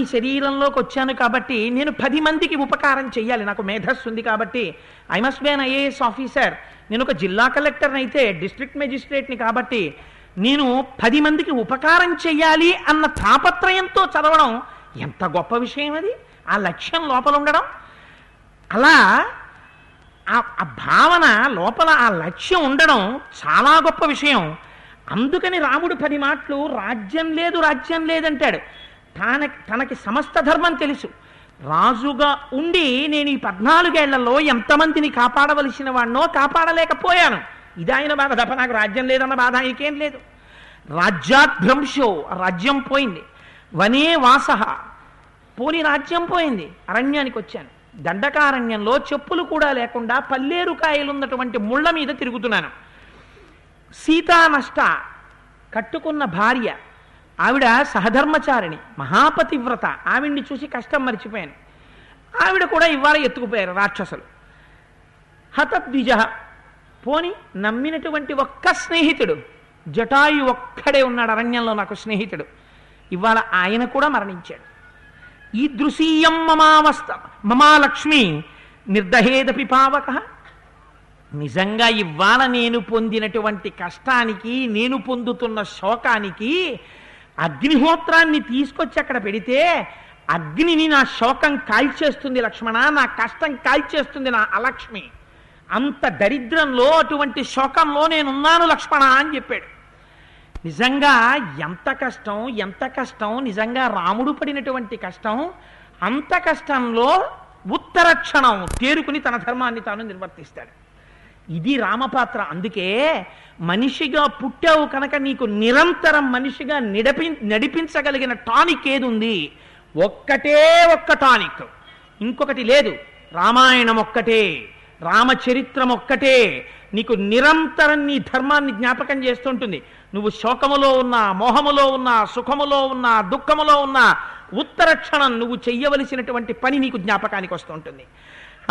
ఈ శరీరంలోకి వచ్చాను కాబట్టి నేను పది మందికి ఉపకారం చెయ్యాలి. నాకు మేధస్సు ఉంది కాబట్టి. I must be an IAS officer నేను ఒక జిల్లా కలెక్టర్ని అయితే డిస్ట్రిక్ట్ మెజిస్ట్రేట్ని కాబట్టి నేను పది మందికి ఉపకారం చెయ్యాలి అన్న తాపత్రయంతో చదవడం ఎంత గొప్ప విషయం అది? ఆ లక్ష్యం లోపల ఉండడం. అలా ఆ ఆ భావన లోపల ఆ లక్ష్యం ఉండడం చాలా గొప్ప విషయం. అందుకని రాముడు పది మాటలు రాజ్యం లేదు రాజ్యం లేదంటాడు. తన తనకి సమస్త ధర్మం తెలుసు. రాజుగా ఉండి నేను ఈ పద్నాలుగేళ్ళలో ఎంతమందిని కాపాడవలసిన వాడినో కాపాడలేకపోయాను. ఇది ఆయన బాధ తప్ప నాకు రాజ్యం లేదన్న బాధ ఆయనకేం లేదు. రాజ్యాభ్రంశో రాజ్యం పోయింది. వనే వాసహ పోని రాజ్యం పోయింది. అరణ్యానికి వచ్చాను. దండకారణ్యంలో చెప్పులు కూడా లేకుండా పల్లేరు కాయలున్నటువంటి ముళ్ళ మీద తిరుగుతున్నాను. సీతా నష్ట కట్టుకున్న భార్య ఆవిడ సహధర్మచారిణి మహాపతివ్రత. ఆవిడ్ని చూసి కష్టం మర్చిపోయాను. ఆవిడ కూడా ఇవాళ ఎత్తుకుపోయారు రాక్షసులు. హతద్విజ పోని నమ్మినటువంటి ఒక్క స్నేహితుడు జటాయు ఒక్కడే ఉన్నాడు అరణ్యంలో నాకు స్నేహితుడు. ఇవాళ ఆయన కూడా మరణించాడు. ఈ దృశీయం మమావస్థ మమాలక్ష్మి నిర్దహేదపి పావక. నిజంగా ఇవాళ నేను పొందినటువంటి కష్టానికి నేను పొందుతున్న శోకానికి అగ్నిహోత్రాన్ని తీసుకొచ్చి అక్కడ పెడితే అగ్నిని నా శోకం కాల్చేస్తుంది లక్ష్మణ నా కష్టం కాల్చేస్తుంది నా అలక్ష్మి. అంత దరిద్రంలో అటువంటి శోకంలో నేనున్నాను లక్ష్మణ అని చెప్పాడు. నిజంగా ఎంత కష్టం ఎంత కష్టం నిజంగా రాముడు పడినటువంటి కష్టం అంత కష్టంలో ఉత్తర క్షణం తేరుకుని తన ధర్మాన్ని తాను నిర్వర్తిస్తాడు. ఇది రామపాత్ర అందుకే మనిషిగా పుట్టావు కనుక నీకు నిరంతరం మనిషిగా నిడపి నడిపించగలిగిన టానిక్ ఏది ఉంది ఒక్కటే ఒక్క టానిక్. ఇంకొకటి లేదు. రామాయణం ఒక్కటే. రామచరిత్రం ఒక్కటే. నీకు నిరంతరం నీ ధర్మాన్ని జ్ఞాపకం చేస్తుంటుంది. నువ్వు శోకములో ఉన్నా మోహములో ఉన్నా సుఖములో ఉన్నా దుఃఖములో ఉన్నా ఉత్తర క్షణం నువ్వు చెయ్యవలసినటువంటి పని నీకు జ్ఞాపకానికి వస్తుంటుంది.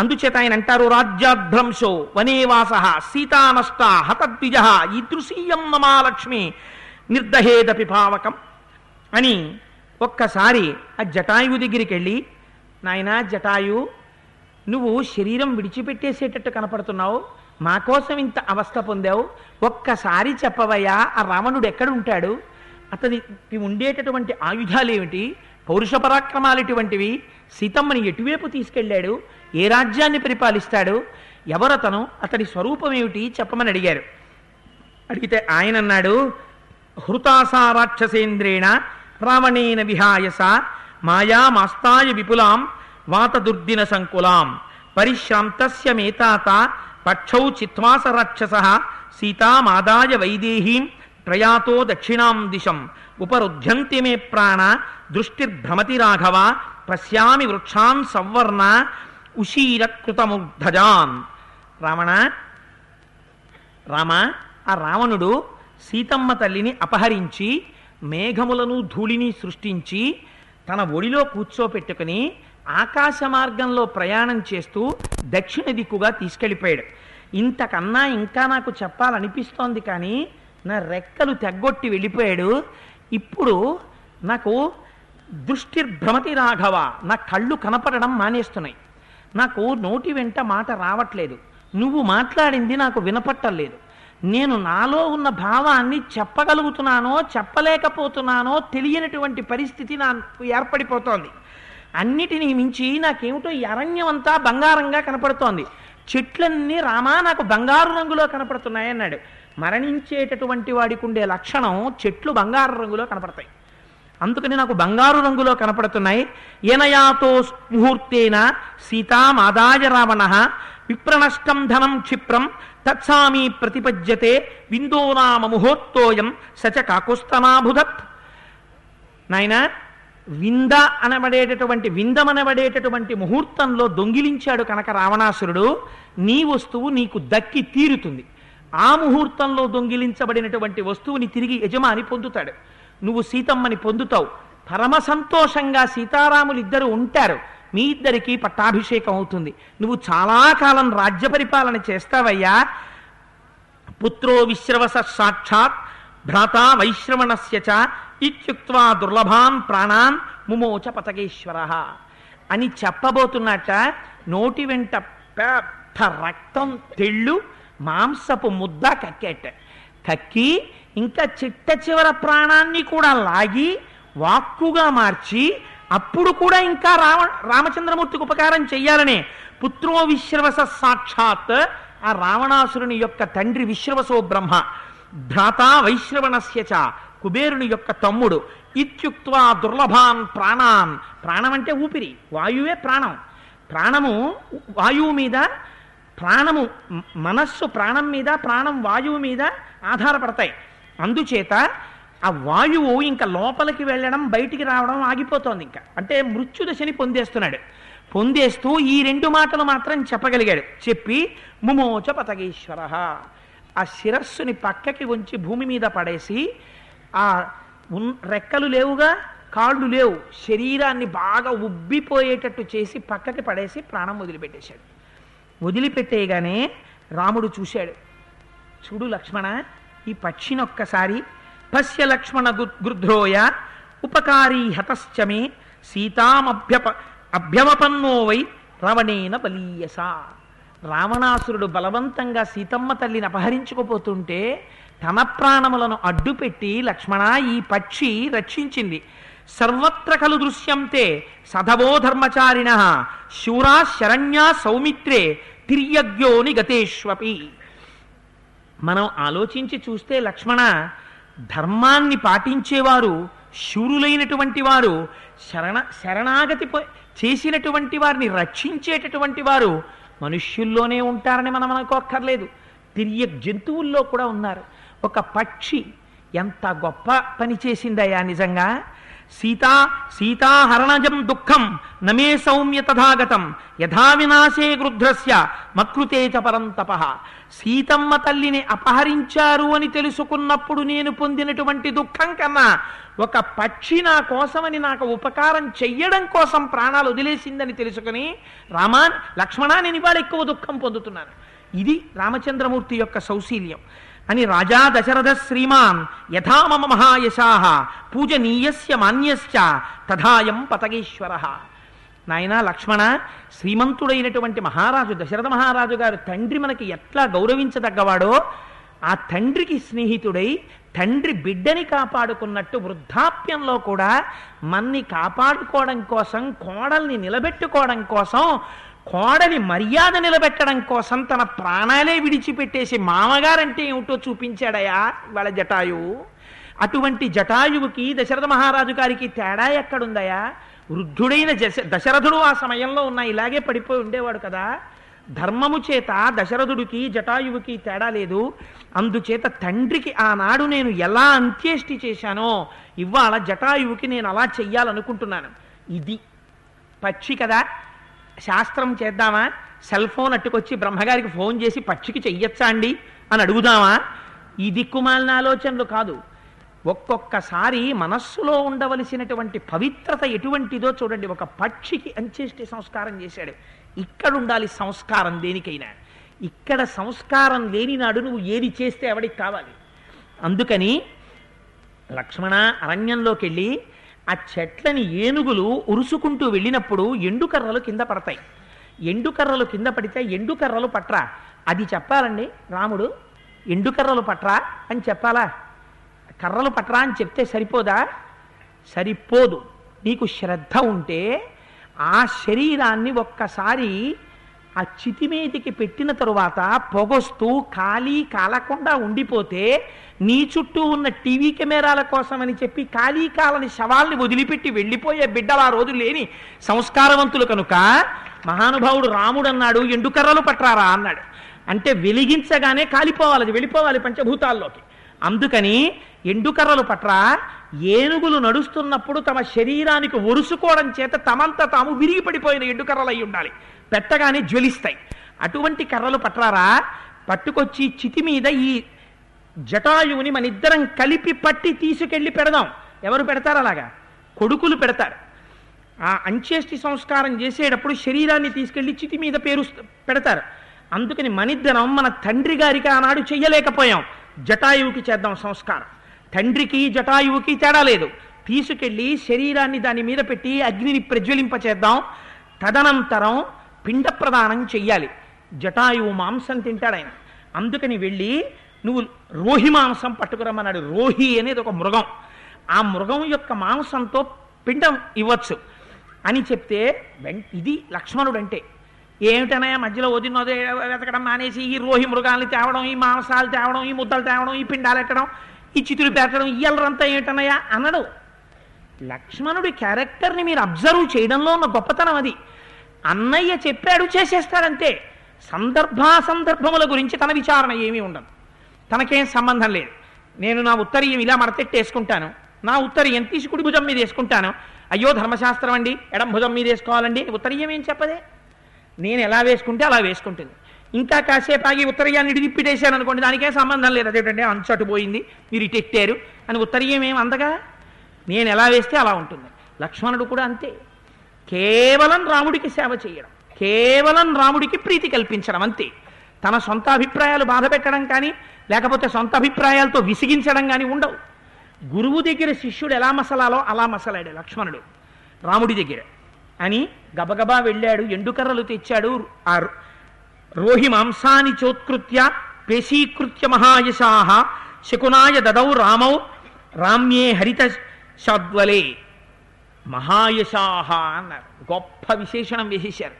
అందుచేత ఆయన అంటారు రాజ్యాభ్రంశో వనేవాస సీతానష్ట హతద్విజ ఈదృశీయం మమాలక్ష్మి నిర్దహేదపి పావకం అని ఒక్కసారి ఆ జటాయువు దగ్గరికి వెళ్ళి నాయనా జటాయు నువ్వు శరీరం విడిచిపెట్టేసేటట్టు కనపడుతున్నావు మా కోసం ఇంత అవస్థ పొందావు ఒక్కసారి చెప్పవయ్యా ఆ రావణుడు ఎక్కడ ఉంటాడు అతనికి ఉండేటటువంటి ఆయుధాలు ఏమిటి పౌరుష పరాక్రమాలు ఇటువంటివి? సీతమ్మని ఎటువైపు తీసుకెళ్ళాడు? ఏ రాజ్యాన్ని పరిపాలిస్తాడు? ఎవరతను? అతడి స్వరూపం ఏమిటి చెప్పమని అడిగారు. అడిగితే ఆయన అన్నాడు హృతాసా రాక్షసేంద్రేణ రావణేన విహాయస మాయామాస్తాయ విపులాం వాతదుర్దిన సంకులాం పరిశ్రాంతస్య మేతాత పక్షౌ చిత్వాస రాక్షస సీతామాదాయ వైదేహీం ప్రయాతో దక్షిణాం దిశం ఉపరుధ్యంతి మే ప్రాణ దృష్టిర్భ్రమతి రాఘవ పశ్యామి వృక్షాన్ సవర్ణ ఉషీరకృతముగ్ధజాన్ రావణ రామ ఆ రావణుడు సీతమ్మ తల్లిని అపహరించి మేఘములను ధూళిని సృష్టించి తన ఒడిలో కూర్చోపెట్టుకుని ఆకాశ మార్గంలో ప్రయాణం చేస్తూ దక్షిణ దిక్కుగా తీసుకెళ్ళిపోయాడు. ఇంతకన్నా ఇంకా నాకు చెప్పాలనిపిస్తోంది కానీ నా రెక్కలు తెగ్గొట్టి వెళ్ళిపోయాడు. ఇప్పుడు నాకు దృష్టిర్భ్రమతి రాఘవ నా కళ్ళు కనపడడం మానేస్తున్నాయి. నాకు నోటి వెంట మాట రావట్లేదు. నువ్వు మాట్లాడింది నాకు వినపట్టలేదు నేను నాలో ఉన్న భావాన్ని చెప్పగలుగుతున్నానో చెప్పలేకపోతున్నానో తెలియనటువంటి పరిస్థితి నాకు ఏర్పడిపోతోంది. అన్నిటినీ మించి నాకేమిటో అరణ్యమంతా బంగారంగా కనపడుతోంది. చెట్లన్నీ రామా నాకు బంగారు రంగులో కనపడుతున్నాయన్నాడు. మరణించేటటువంటి వాడికి ఉండే లక్షణం చెట్లు బంగారు రంగులో కనపడతాయి. అందుకని నాకు బంగారు రంగులో కనపడుతున్నాయి. ఏనయాతో ముహూర్తేన సీతామాదాయ రావణ విప్రణష్టం ధనం క్షిప్రం తత్సామీ ప్రతిపద్యతే విందోనామ ముహూర్తోయం సచ కాకుస్తనాభుధత్ నాయన వింద అనబడేటటువంటి విందమనబడేటటువంటి ముహూర్తంలో దొంగిలించాడు కనుక రావణాసురుడు నీ వస్తువు నీకు దక్కి తీరుతుంది. ఆ ముహూర్తంలో దొంగిలించబడినటువంటి వస్తువుని తిరిగి యజమాని పొందుతాడు. నువ్వు సీతమ్మని పొందుతావు. పరమ సంతోషంగా సీతారాములు ఇద్దరు ఉంటారు. మీ ఇద్దరికీ పట్టాభిషేకం అవుతుంది. నువ్వు చాలా కాలం రాజ్య పరిపాలన చేస్తావయ్యా. పుత్రో విశ్రవస సాక్షాత్ భ్రాత వైశ్రవణస్య చ దుర్లభాన్ ప్రాణాన్ ముమోచ పతకేశ్వర. అని చెప్పబోతున్నట్ట నోటి వెంట పెద్ద రక్తం తెళ్ళు మాంసపు ముద్ద కక్కేట. కక్కి ఇంకా చిట్ట చివర ప్రాణాన్ని కూడా లాగి వాక్కుగా మార్చి అప్పుడు కూడా ఇంకా రామ రామచంద్రమూర్తికి ఉపకారం చెయ్యాలని పుత్రో విశ్రవస సాక్షాత్ ఆ రావణాసురుని యొక్క తండ్రి విశ్రవసో బ్రహ్మ భ్రాత వైశ్రవణస్యచ చ కుబేరుని యొక్క తమ్ముడు ఇత్యుక్వా దుర్లభాన్ ప్రాణాన్. ప్రాణం అంటే ఊపిరి వాయువే ప్రాణం. ప్రాణము వాయువు మీద ప్రాణము మనస్సు ప్రాణం మీద ప్రాణం వాయువు మీద ఆధారపడతాయి. అందుచేత ఆ వాయువు ఇంకా లోపలికి వెళ్ళడం బయటికి రావడం ఆగిపోతోంది ఇంకా. అంటే మృత్యుదశని పొందేస్తున్నాడు. పొందేస్తూ ఈ రెండు మాటలు మాత్రం చెప్పగలిగాడు. చెప్పి ముమోచ పతగేశ్వర. ఆ శిరస్సుని పక్కకి ఉంచి భూమి మీద పడేసి ఆ రెక్కలు లేవుగా కాళ్ళు లేవు. శరీరాన్ని బాగా ఉబ్బిపోయేటట్టు చేసి పక్కకి పడేసి ప్రాణం వదిలిపెట్టేశాడు. వదిలిపెట్టేయగానే రాముడు చూశాడు. చూడు లక్ష్మణ ఈ పక్షిని ఒక్కసారి పశ్య లక్ష్మణ గృధ్రోయ ఉపకారీ హతశ్చమే సీతామభ్యప అభ్యవపన్నో వై రవణేన బలీయస. రావణాసురుడు బలవంతంగా సీతమ్మ తల్లిని అపహరించుకుపోతుంటే తన ప్రాణములను అడ్డుపెట్టి లక్ష్మణ ఈ పక్షి రక్షించింది. సర్వత్ర కలు దృశ్యంతే సధవో ధర్మచారిణ శూరా శరణ్యా సౌమిత్రే తిర్యజ్ఞోని గతేష్వపి మనం ఆలోచించి చూస్తే లక్ష్మణ ధర్మాన్ని పాటించేవారు శూరులైనటువంటి వారు శరణ శరణాగతి చేసినటువంటి వారిని రక్షించేటటువంటి వారు మనుష్యుల్లోనే ఉంటారని మనం అనుకోక్కర్లేదు. తిరిగి జంతువుల్లో కూడా ఉన్నారు. ఒక పక్షి ఎంత గొప్ప పని చేసిందయ్యా నిజంగా? సీతా సీతాహరణజం దుఃఖం నమే సౌమ్య తథాగతం యథా వినాశే గృధ్రస్య మకృతే చ పరంతప. సీతమ్మ తల్లిని అపహరించారు అని తెలుసుకున్నప్పుడు నేను పొందినటువంటి దుఃఖం కన్నా ఒక పక్షి నా కోసమని నాకు ఉపకారం చెయ్యడం కోసం ప్రాణాలు వదిలేసిందని తెలుసుకుని రామా లక్ష్మణ నేను ఇవాళ ఎక్కువ దుఃఖం పొందుతున్నాను. ఇది రామచంద్రమూర్తి యొక్క సౌశీల్యం. అని రాజా దశరథ శ్రీమాన్ యథామమ మహాయశాహ పూజనీయస్య మాన్యశ్చ తథాయం పతగేశ్వర. నాయన లక్ష్మణ శ్రీమంతుడైనటువంటి మహారాజు దశరథ మహారాజు గారు తండ్రి మనకి ఎట్లా గౌరవించదగ్గవాడో ఆ తండ్రికి స్నేహితుడై తండ్రి బిడ్డని కాపాడుకున్నట్టు వృద్ధాప్యంలో కూడా మన్ని కాపాడుకోవడం కోసం కోడల్ని నిలబెట్టుకోవడం కోసం కోడలి మర్యాద నిలబెట్టడం కోసం తన ప్రాణాలే విడిచిపెట్టేసి మామగారంటే ఏమిటో చూపించాడయా వాళ్ళ జటాయువు అటువంటి జటాయువుకి దశరథ మహారాజు గారికి తేడా ఎక్కడుందయా? వృద్ధుడైన జశ దశరథుడు ఆ సమయంలో ఉన్న ఇలాగే పడిపోయి ఉండేవాడు కదా. ధర్మము చేత దశరథుడికి జటాయువుకి తేడా లేదు. అందుచేత తండ్రికి ఆనాడు నేను ఎలా అంత్యేష్టి చేశానో ఇవాళ జటాయువుకి నేను అలా చెయ్యాలనుకుంటున్నాను. ఇది పక్షి కదా. శాస్త్రం చేద్దామా? సెల్ ఫోన్ అట్టుకొచ్చి బ్రహ్మగారికి ఫోన్ చేసి పక్షికి చెయ్యొచ్చా అండి? అని అడుగుదామా? ఈ దిక్కుమాలిన ఆలోచనలు కాదు. ఒక్కొక్కసారి మనస్సులో ఉండవలసినటువంటి పవిత్రత ఎటువంటిదో చూడండి. ఒక పక్షికి అంచేష్టి సంస్కారం చేశాడు. ఇక్కడ ఉండాలి సంస్కారం దేనికైనా. ఇక్కడ సంస్కారం లేని నాడు నువ్వు ఏది చేస్తే ఎవడికి కావాలి. అందుకని లక్ష్మణ అరణ్యంలోకి వెళ్ళి ఆ చెట్లని ఏనుగులు ఉరుసుకుంటూ వెళ్ళినప్పుడు ఎండుకర్రలు కింద పడతాయి. ఎండుకర్రలు కింద పడితే ఎండుకర్రలు పట్రా. అది చెప్పాలండి రాముడు ఎండుకర్రలు పట్రా అని చెప్పాలా? కర్రలు పట్రా అని చెప్తే సరిపోదా? సరిపోదు. నీకు శ్రద్ధ ఉంటే ఆ శరీరాన్ని ఒక్కసారి ఆ చితిమేతికి పెట్టిన తరువాత పొగొస్తూ ఖాళీ కాలకుండా ఉండిపోతే నీ చుట్టూ ఉన్న టీవీ కెమెరాల కోసమని చెప్పి ఖాళీ కాలని శవాల్ని వదిలిపెట్టి వెళ్ళిపోయే బిడ్డలు ఆ రోజు లేని సంస్కారవంతులు కనుక మహానుభావుడు రాముడు అన్నాడు ఎండుకర్రలు పట్రారా అన్నాడు. అంటే వెలిగించగానే కాలిపోవాలి అది వెళ్ళిపోవాలి పంచభూతాల్లోకి. అందుకని ఎండుకర్రలు పట్రా ఏనుగులు నడుస్తున్నప్పుడు తమ శరీరానికి ఒరుసుకోవడం చేత తమంత తాము విరిగిపడిపోయిన ఎండుకర్రలు అయి ఉండాలి. పెట్టగానే జ్వలిస్తాయి. అటువంటి కర్రలు పట్రారా? పట్టుకొచ్చి చితి మీద ఈ జటాయువుని మన ఇద్దరం కలిపి పట్టి తీసుకెళ్ళి పెడదాం. ఎవరు పెడతారు అలాగా? కొడుకులు పెడతారు. ఆ అంచేష్టి సంస్కారం చేసేటప్పుడు శరీరాన్ని తీసుకెళ్ళి చితి మీద పేరు పెడతారు. అందుకని మనిద్దరం మన తండ్రి గారికి ఆనాడు చెయ్యలేకపోయాం. జటాయువుకి చేద్దాం సంస్కారం. తండ్రికి జటాయువుకి తేడా లేదు. తీసుకెళ్ళి శరీరాన్ని దాని మీద పెట్టి అగ్నిని ప్రజ్వలింపచేద్దాం. తదనంతరం పిండ ప్రదానం చెయ్యాలి. జటాయువు మాంసం తింటాడు ఆయన. అందుకని వెళ్ళి నువ్వు రోహి మాంసం పట్టుకురమ్మన్నాడు. రోహి అనేది ఒక మృగం. ఆ మృగం యొక్క మాంసంతో పిండం ఇవ్వచ్చు. అని చెప్తే వెం- ఇది లక్ష్మణుడు అంటే ఏమిటనయా మధ్యలో వదినోదే వెతకడం మానేసి ఈ రోహి మృగాల్ని తేవడం ఈ మాంసాలు తేవడం ఈ ముద్దలు తేవడం ఈ పిండాలు ఎట్టడం ఈ చితులు పెట్టడం ఈ అల్లరంతా ఏమిటనయా అనడు. లక్ష్మణుడి క్యారెక్టర్ని మీరు అబ్జర్వ్ చేయడంలో ఉన్న గొప్పతనం అది. అన్నయ్య చెప్పాడు చేసేస్తాడంతే. సందర్భాసందర్భముల గురించి తన విచారణ ఏమీ ఉండదు. తనకేం సంబంధం లేదు. నేను నా ఉత్తరీయం ఇలా మడతెట్టేసుకుంటాను. నా ఉత్తరీయం తీసి కుడి భుజం మీద వేసుకుంటాను? అయ్యో ధర్మశాస్త్రం అండి ఎడం భుజం మీద వేసుకోవాలండి. ఉత్తరీయం ఏం చెప్పదే? నేను ఎలా వేసుకుంటే అలా వేసుకుంటుంది. ఇంకా కాసేపు ఆగి ఉత్తరీయాన్ని ఇడిదిప్పిటేశాను అనుకోండి దానికేం సంబంధం లేదు. అదేంటంటే అంచటు పోయింది మీరు ఇటెట్టారు. అని ఉత్తరీయం ఏం అందగా? నేను ఎలా వేస్తే అలా ఉంటుంది. లక్ష్మణుడు కూడా అంతే. కేవలం రాముడికి సేవ చేయడం కేవలం రాముడికి ప్రీతి కల్పించడం అంతే. తన సొంత అభిప్రాయాలు బాధ పెట్టడం కానీ లేకపోతే సొంత అభిప్రాయాలతో విసిగించడం కానీ ఉండవు. గురువు దగ్గర శిష్యుడు ఎలా మసలాలో అలా మసలాడు లక్ష్మణుడు. రాముడి దగ్గర. అని గబగబా వెళ్ళాడు ఎండుకర్రలు తెచ్చాడు ఆ రోహి మాంసాని చోత్కృత్య పేశీకృత్య మహాయశాహ శకునాయ దదౌ రామౌ రామ్యే హరిత శాద్వలే. మహాయశాహ అన్నారు. గొప్ప విశేషణం వేసేశారు.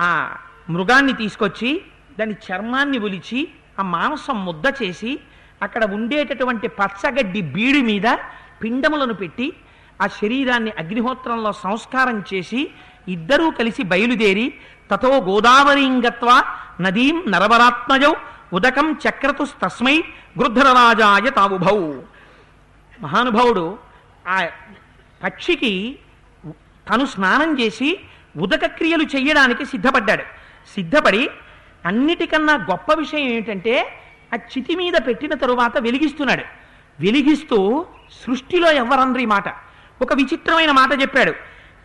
ఆ మృగాన్ని తీసుకొచ్చి దాని చర్మాన్ని ఒలిచి ఆ మాంసం ముద్ద చేసి అక్కడ ఉండేటటువంటి పచ్చగడ్డి బీడి మీద పిండములను పెట్టి ఆ శరీరాన్ని అగ్నిహోత్రంలో సంస్కారం చేసి ఇద్దరూ కలిసి బయలుదేరి తతో గోదావరీంగత్వ నదీం నరవరాత్మజౌ ఉదకం చక్రతుస్తస్మై గృద్ధరరాజాయ తావుభౌ. మహానుభావుడు ఆ పక్షికి తను స్నానం చేసి ఉదక క్రియలు చెయ్యడానికి సిద్ధపడ్డాడు. సిద్ధపడి అన్నిటికన్నా గొప్ప విషయం ఏమిటంటే ఆ చితి మీద పెట్టిన తరువాత వెలిగిస్తున్నాడు. వెలిగిస్తూ సృష్టిలో ఎవ్వరనరు ఈ మాట. ఒక విచిత్రమైన మాట చెప్పాడు.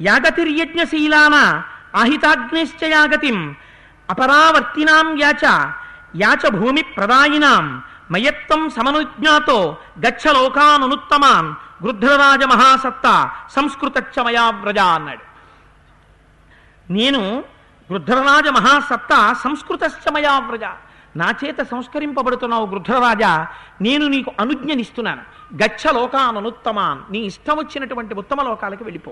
యాగతిర్యజ్ఞశీలాన ఆహితాగ్నిశ్చ యాగతిం అపరావర్తినాం యాచ యాచ భూమి ప్రదాయినాం మయత్వం సమనుజ్ఞాతో గచ్చ లోకానుత్తమాన్ గృద్ధరాజ మహాసత్త సంస్కృతచ్చ మయా వ్రజ అన్నాడు. నేను గృద్ధరాజ మహాసత్త సంస్కృతశ్చ మయా వ్రజ. నా చేత సంస్కరింపబడుతున్నావు గృద్ధరాజా నేను నీకు అనుజ్ఞనిస్తున్నాను. గచ్చ లోకాననుత్తమాన్. నీ ఇష్టం వచ్చినటువంటి ఉత్తమ లోకాలకు వెళ్ళిపో.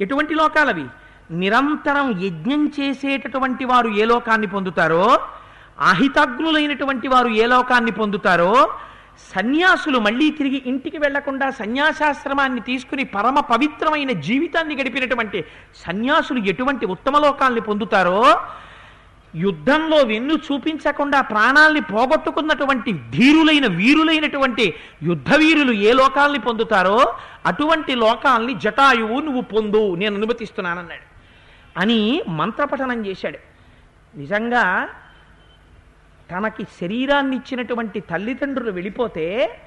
ఎటువంటి లోకాలవి? నిరంతరం యజ్ఞం చేసేటటువంటి వారు ఏ లోకాన్ని పొందుతారో ఆహితాగ్నులైనటువంటి వారు ఏ లోకాన్ని పొందుతారో సన్యాసులు మళ్ళీ తిరిగి ఇంటికి వెళ్ళకుండా సన్యాసాశ్రమాన్ని తీసుకుని పరమ పవిత్రమైన జీవితాన్ని గడిపినటువంటి సన్యాసులు ఎటువంటి ఉత్తమ లోకాల్ని పొందుతారో యుద్ధంలో వెన్ను చూపించకుండా ప్రాణాల్ని పోగొట్టుకున్నటువంటి ధీరులైన వీరులైనటువంటి యుద్ధ వీరులు ఏ లోకాల్ని పొందుతారో అటువంటి లోకాల్ని జటాయువు నువ్వు పొందు నేను అనుమతిస్తున్నానన్నాడు. అని మంత్రపఠనం చేశాడు. నిజంగా తనకి శరీరాన్ని ఇచ్చినటువంటి తల్లిదండ్రులు వెళ్ళిపోతే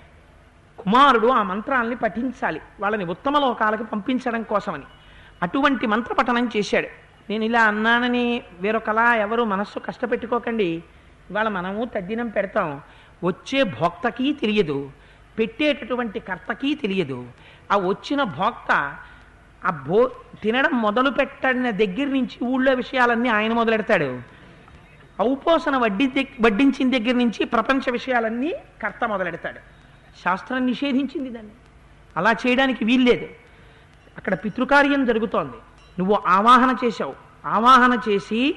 కుమారుడు ఆ మంత్రాలని పఠించాలి. వాళ్ళని ఉత్తమ లోకాలకు పంపించడం కోసమని. అటువంటి మంత్రపఠనం చేశాడు. నేను ఇలా అన్నానని వేరొకలా ఎవరు మనస్సు కష్టపెట్టుకోకండి. ఇవాళ మనము తద్దినం పెడతాం. వచ్చే భోక్తకి తెలియదు. పెట్టేటటువంటి కర్తకి తెలియదు. ఆ వచ్చిన భోక్త ఆ భో తినడం మొదలు పెట్టిన దగ్గర నుంచి ఊళ్ళో విషయాలన్నీ ఆయన మొదలెడతాడు. ఔపోసన వడ్డి వడ్డించిన దగ్గర నుంచి ప్రపంచ విషయాలన్నీ కర్త మొదలెడతాడు. శాస్త్రం నిషేధించింది దాన్ని. అలా చేయడానికి వీల్లేదు. అక్కడ పితృకార్యం జరుగుతోంది. నువ్వు ఆవాహన చేశావు. ఆవాహన చేసి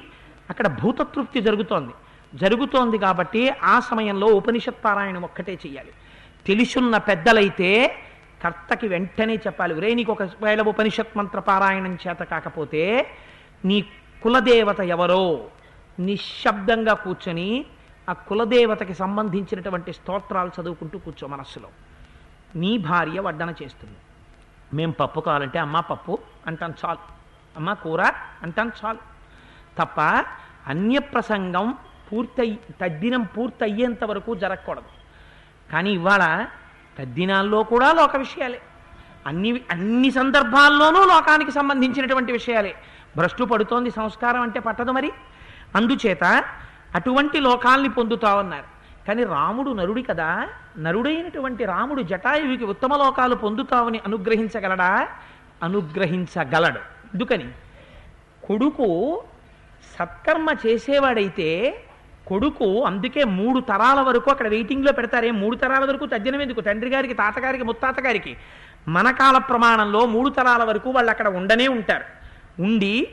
అక్కడ భూతతృప్తి జరుగుతోంది. జరుగుతోంది కాబట్టి ఆ సమయంలో ఉపనిషత్ పారాయణం ఒక్కటే చెయ్యాలి. తెలుసున్న పెద్దలైతే కర్తకి వెంటనే చెప్పాలి. ఒరే నీకు ఒక వేళ ఉపనిషత్ మంత్ర పారాయణం చేత కాకపోతే నీ కులదేవత ఎవరో? నిశ్శబ్దంగా కూర్చొని ఆ కులదేవతకి సంబంధించినటువంటి స్తోత్రాలు చదువుకుంటూ కూర్చో మనస్సులో. నీ భార్య వడ్డన చేస్తుంది. మేం పప్పు కావాలంటే అమ్మ పప్పు అంటాం చాలు. అమ్మ కూర అంటాం చాలు. తప్ప అన్యప్రసంగం పూర్తయి తద్దినం పూర్తయ్యేంత వరకు జరగకూడదు. కానీ ఇవాళ తద్దినాల్లో కూడా లోక విషయాలే. అన్ని అన్ని సందర్భాల్లోనూ లోకానికి సంబంధించినటువంటి విషయాలే. భ్రష్టు పడుతోంది సంస్కారం అంటే పట్టదు మరి. అందుచేత అటువంటి లోకాల్ని పొందుతావన్నారు. కానీ రాముడు నరుడి కదా. నరుడైనటువంటి రాముడు జటాయువుకి ఉత్తమ లోకాలు పొందుతావని అనుగ్రహించగలడా? అనుగ్రహించగలడు. ఎందుకని కొడుకు సత్కర్మ చేసేవాడైతే కొడుకు అందుకే మూడు తరాల వరకు అక్కడ వెయిటింగ్లో పెడతారే. మూడు తరాల వరకు తజ్జనం ఎందుకు? తండ్రి గారికి తాతగారికి ముత్తాత గారికి మన కాల ప్రమాణంలో మూడు తరాల వరకు వాళ్ళు అక్కడ ఉండనే ఉంటారు. ఉండి